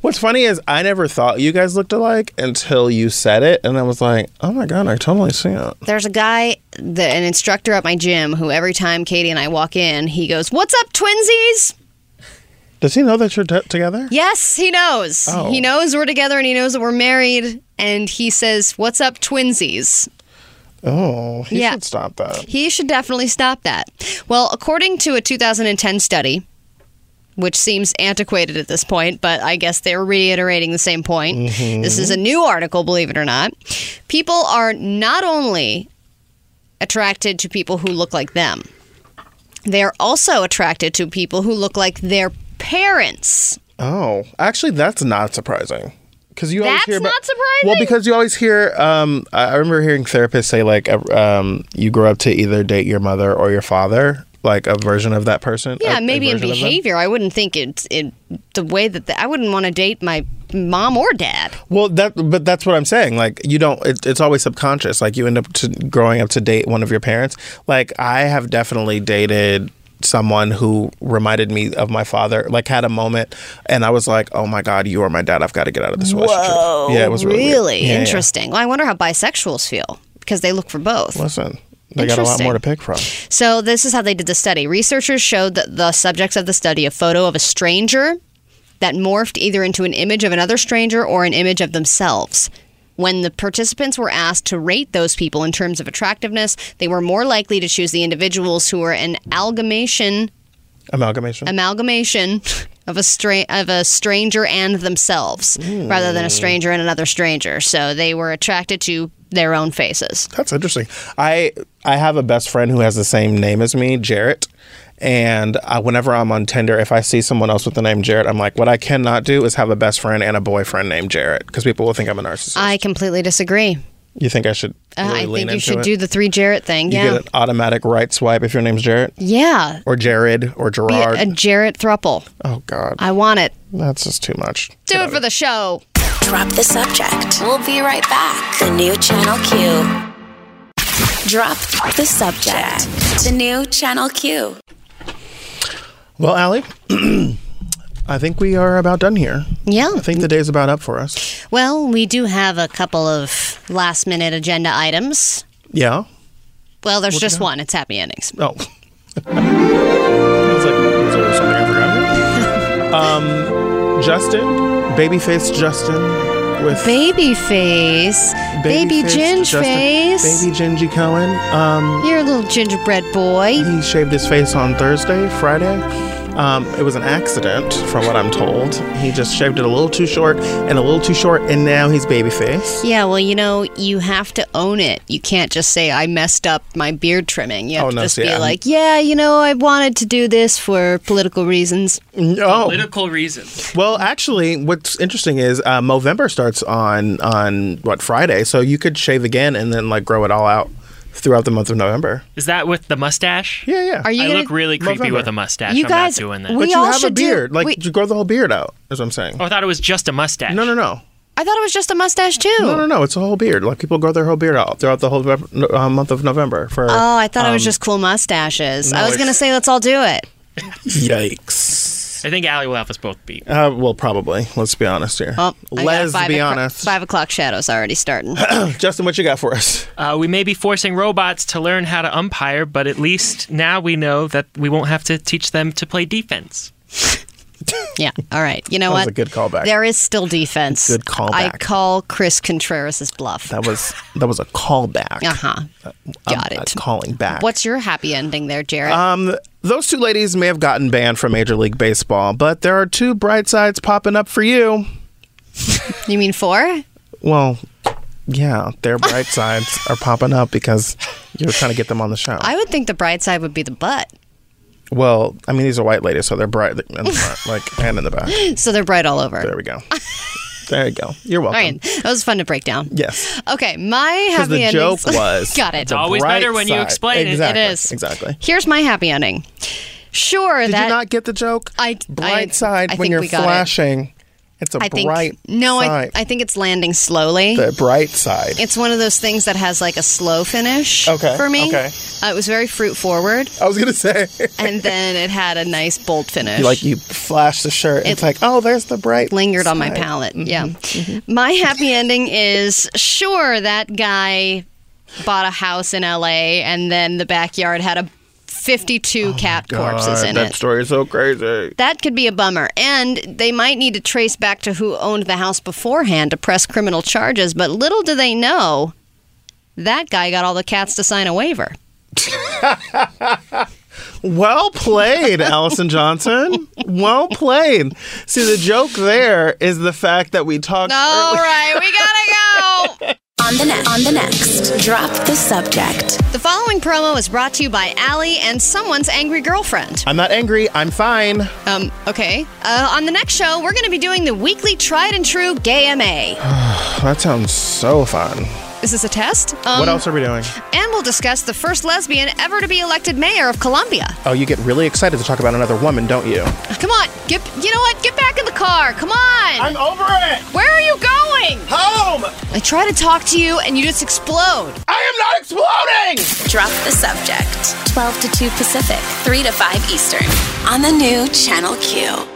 What's funny is I never thought you guys looked alike until you said it, and I was like, oh my god, I totally see it. There's a guy, the, an instructor at my gym, who every time Katie and I walk in, he goes, "What's up, twinsies?" Does he know that you're t- together? Yes, he knows. Oh. He knows we're together, and he knows that we're married. And he says, "What's up, twinsies?" Oh, he Yeah. should stop that. He should definitely stop that. Well, according to a 2010 study, which seems antiquated at this point, but I guess they're reiterating the same point. Mm-hmm. This is a new article, believe it or not. People are not only attracted to people who look like them, they're also attracted to people who look like their parents. Oh, actually, that's not surprising. Because you always That's hear about, not surprising? Well, because you always hear. Um, I remember hearing therapists say like, um, you grow up to either date your mother or your father, like a version of that person. Yeah, a- a maybe in of them. behavior. I wouldn't think it's in the way that the, I wouldn't want to date my mom or dad. Well, that but that's what I'm saying. Like you don't. It, it's always subconscious. Like you end up to, growing up to date one of your parents. Like I have definitely dated someone who reminded me of my father. Like had a moment, and I was like, "Oh my god, you are my dad. I've got to get out of this relationship." Whoa, Yeah, it was really, really Yeah, yeah. interesting. Well, I wonder how bisexuals feel because they look for both. Listen, they got a lot more to pick from. So this is how they did the study. Researchers showed that the subjects of the study a photo of a stranger that morphed either into an image of another stranger or an image of themselves. When the participants were asked to rate those people in terms of attractiveness, they were more likely to choose the individuals who were an amalgamation Amalgamation. amalgamation of a stra- of a stranger and themselves rather than a hmm. stranger and another stranger. So they were attracted to their own faces. That's interesting. I I have a best friend who has the same name as me, Jarrett. And uh, whenever I'm on Tinder, if I see someone else with the name Jarrett, I'm like, what I cannot do is have a best friend and a boyfriend named Jarrett because people will think I'm a narcissist. I completely disagree. you think I should Uh, I lean think you into should it? do the three Jarrett thing. You yeah. get an automatic right swipe if your name's Jarrett yeah. or Jared or Be Gerard. a Jarrett thruple. oh God, I want it. that's just too much. Do it for the show. Drop the subject. We'll be right back. The new Channel Q. Drop the subject. The new Channel Q. Well, Allie, [clears throat] I think we are about done here. Yeah. I think the day's about up for us. Well, we do have a couple of last minute agenda items. Yeah. Well, there's What you just got? one. It's happy endings. Oh. [laughs] I was like, is there something I forgot? [laughs] um, Justin, babyface Justin with. Baby Babyface Ginge Justin- Face. Baby Gingy Cohen. Um, You're a little gingerbread boy. he shaved his face on Thursday, Friday. Um, it was an accident, from what I'm told. He just shaved it a little too short and a little too short, and now he's babyface. Yeah, well, you know, you have to own it. You can't just say, I messed up my beard trimming. You have Oh, to no, just see, be I'm- like, yeah, you know, I wanted to do this for political reasons. Oh, Political reasons. Well, actually, what's interesting is uh, Movember starts on on what Friday, so you could shave again and then like grow it all out throughout the month of November. Is that with the mustache? Yeah, yeah. Are you I gonna- look really creepy November. with a mustache. You I'm guys- not doing that. we but you all have a should do- beard, like we- you grow the whole beard out. Is what I'm saying. oh, I thought it was just a mustache. No, no, no, I thought it was just a mustache, too. no, no, no. It's a whole beard. Like people grow their whole beard out throughout the whole uh, month of November. For Oh, I thought it was um, just cool mustaches. no, I was going to say, let's all do it. [laughs] Yikes. I think Allie will have us both beat. Uh, well, probably. Let's be honest here. Oh, Let's be o'clock- honest. Five o'clock shadows already starting. [clears throat] Justin, what you got for us? Uh, we may be forcing robots to learn how to umpire, but at least now we know that we won't have to teach them to play defense. [laughs] yeah. All right. You know what? That was what? a good callback. There is still defense. Good callback. I call Chris Contreras' bluff. That was that was a callback. Uh huh. Got I'm, uh, it. calling back. What's your happy ending there, Jared? Um, those two ladies may have gotten banned from Major League Baseball, but there are two bright sides popping up for you. you mean four? Well, yeah, their bright [laughs] sides are popping up because you're trying to get them on the show. I would think the bright side would be the butt. well, I mean, these are white ladies, so they're bright in the front, like, and in the back. [laughs] So they're bright all over. There we go. [laughs] There you go. You're welcome. right. That was fun to break down. Yes. Okay. My Because happy the endings. joke [laughs] was Got it. It's always better when you side. explain it. It exactly. Exactly. Here's my happy ending. Sure Did that you not get the joke? I Bright I, side I when think you're we got it. It's a I think bright no, I, side. I think it's landing slowly. the bright side. It's one of those things that has like a slow finish Okay, for me. okay. Uh, it was very fruit forward, I was gonna say, and then it had a nice bold finish. you like you flash the shirt. it's like, oh, there's the bright. lingered on my side. Mm-hmm. palate. Yeah. My happy ending is sure that guy bought a house in LA and then the backyard had a 52 cat corpses in that it. That story is so crazy. That could be a bummer. And they might need to trace back to who owned the house beforehand to press criminal charges, but little do they know that guy got all the cats to sign a waiver. [laughs] Well played, Allison Johnson. Well played. See, the joke there is the fact that we talked. All right, we gotta go. [laughs] On the next, on the next, drop the subject. The following promo is brought to you by Allie and someone's angry girlfriend. I'm not angry. I'm fine. Um, okay. Uh, on the next show, we're going to be doing the weekly tried and true gay MA. [sighs] That sounds so fun. Is this a test? Um, what else are we doing? And we'll discuss the first lesbian ever to be elected mayor of Colombia. Oh, you get really excited to talk about another woman, don't you? Come on, get you know what? Get back in the car. Come on. I'm over it. Where are you going? Home. I try to talk to you and you just explode. I am not exploding. Drop the subject. 12 to 2 Pacific, 3 to 5 Eastern. On the new Channel Q.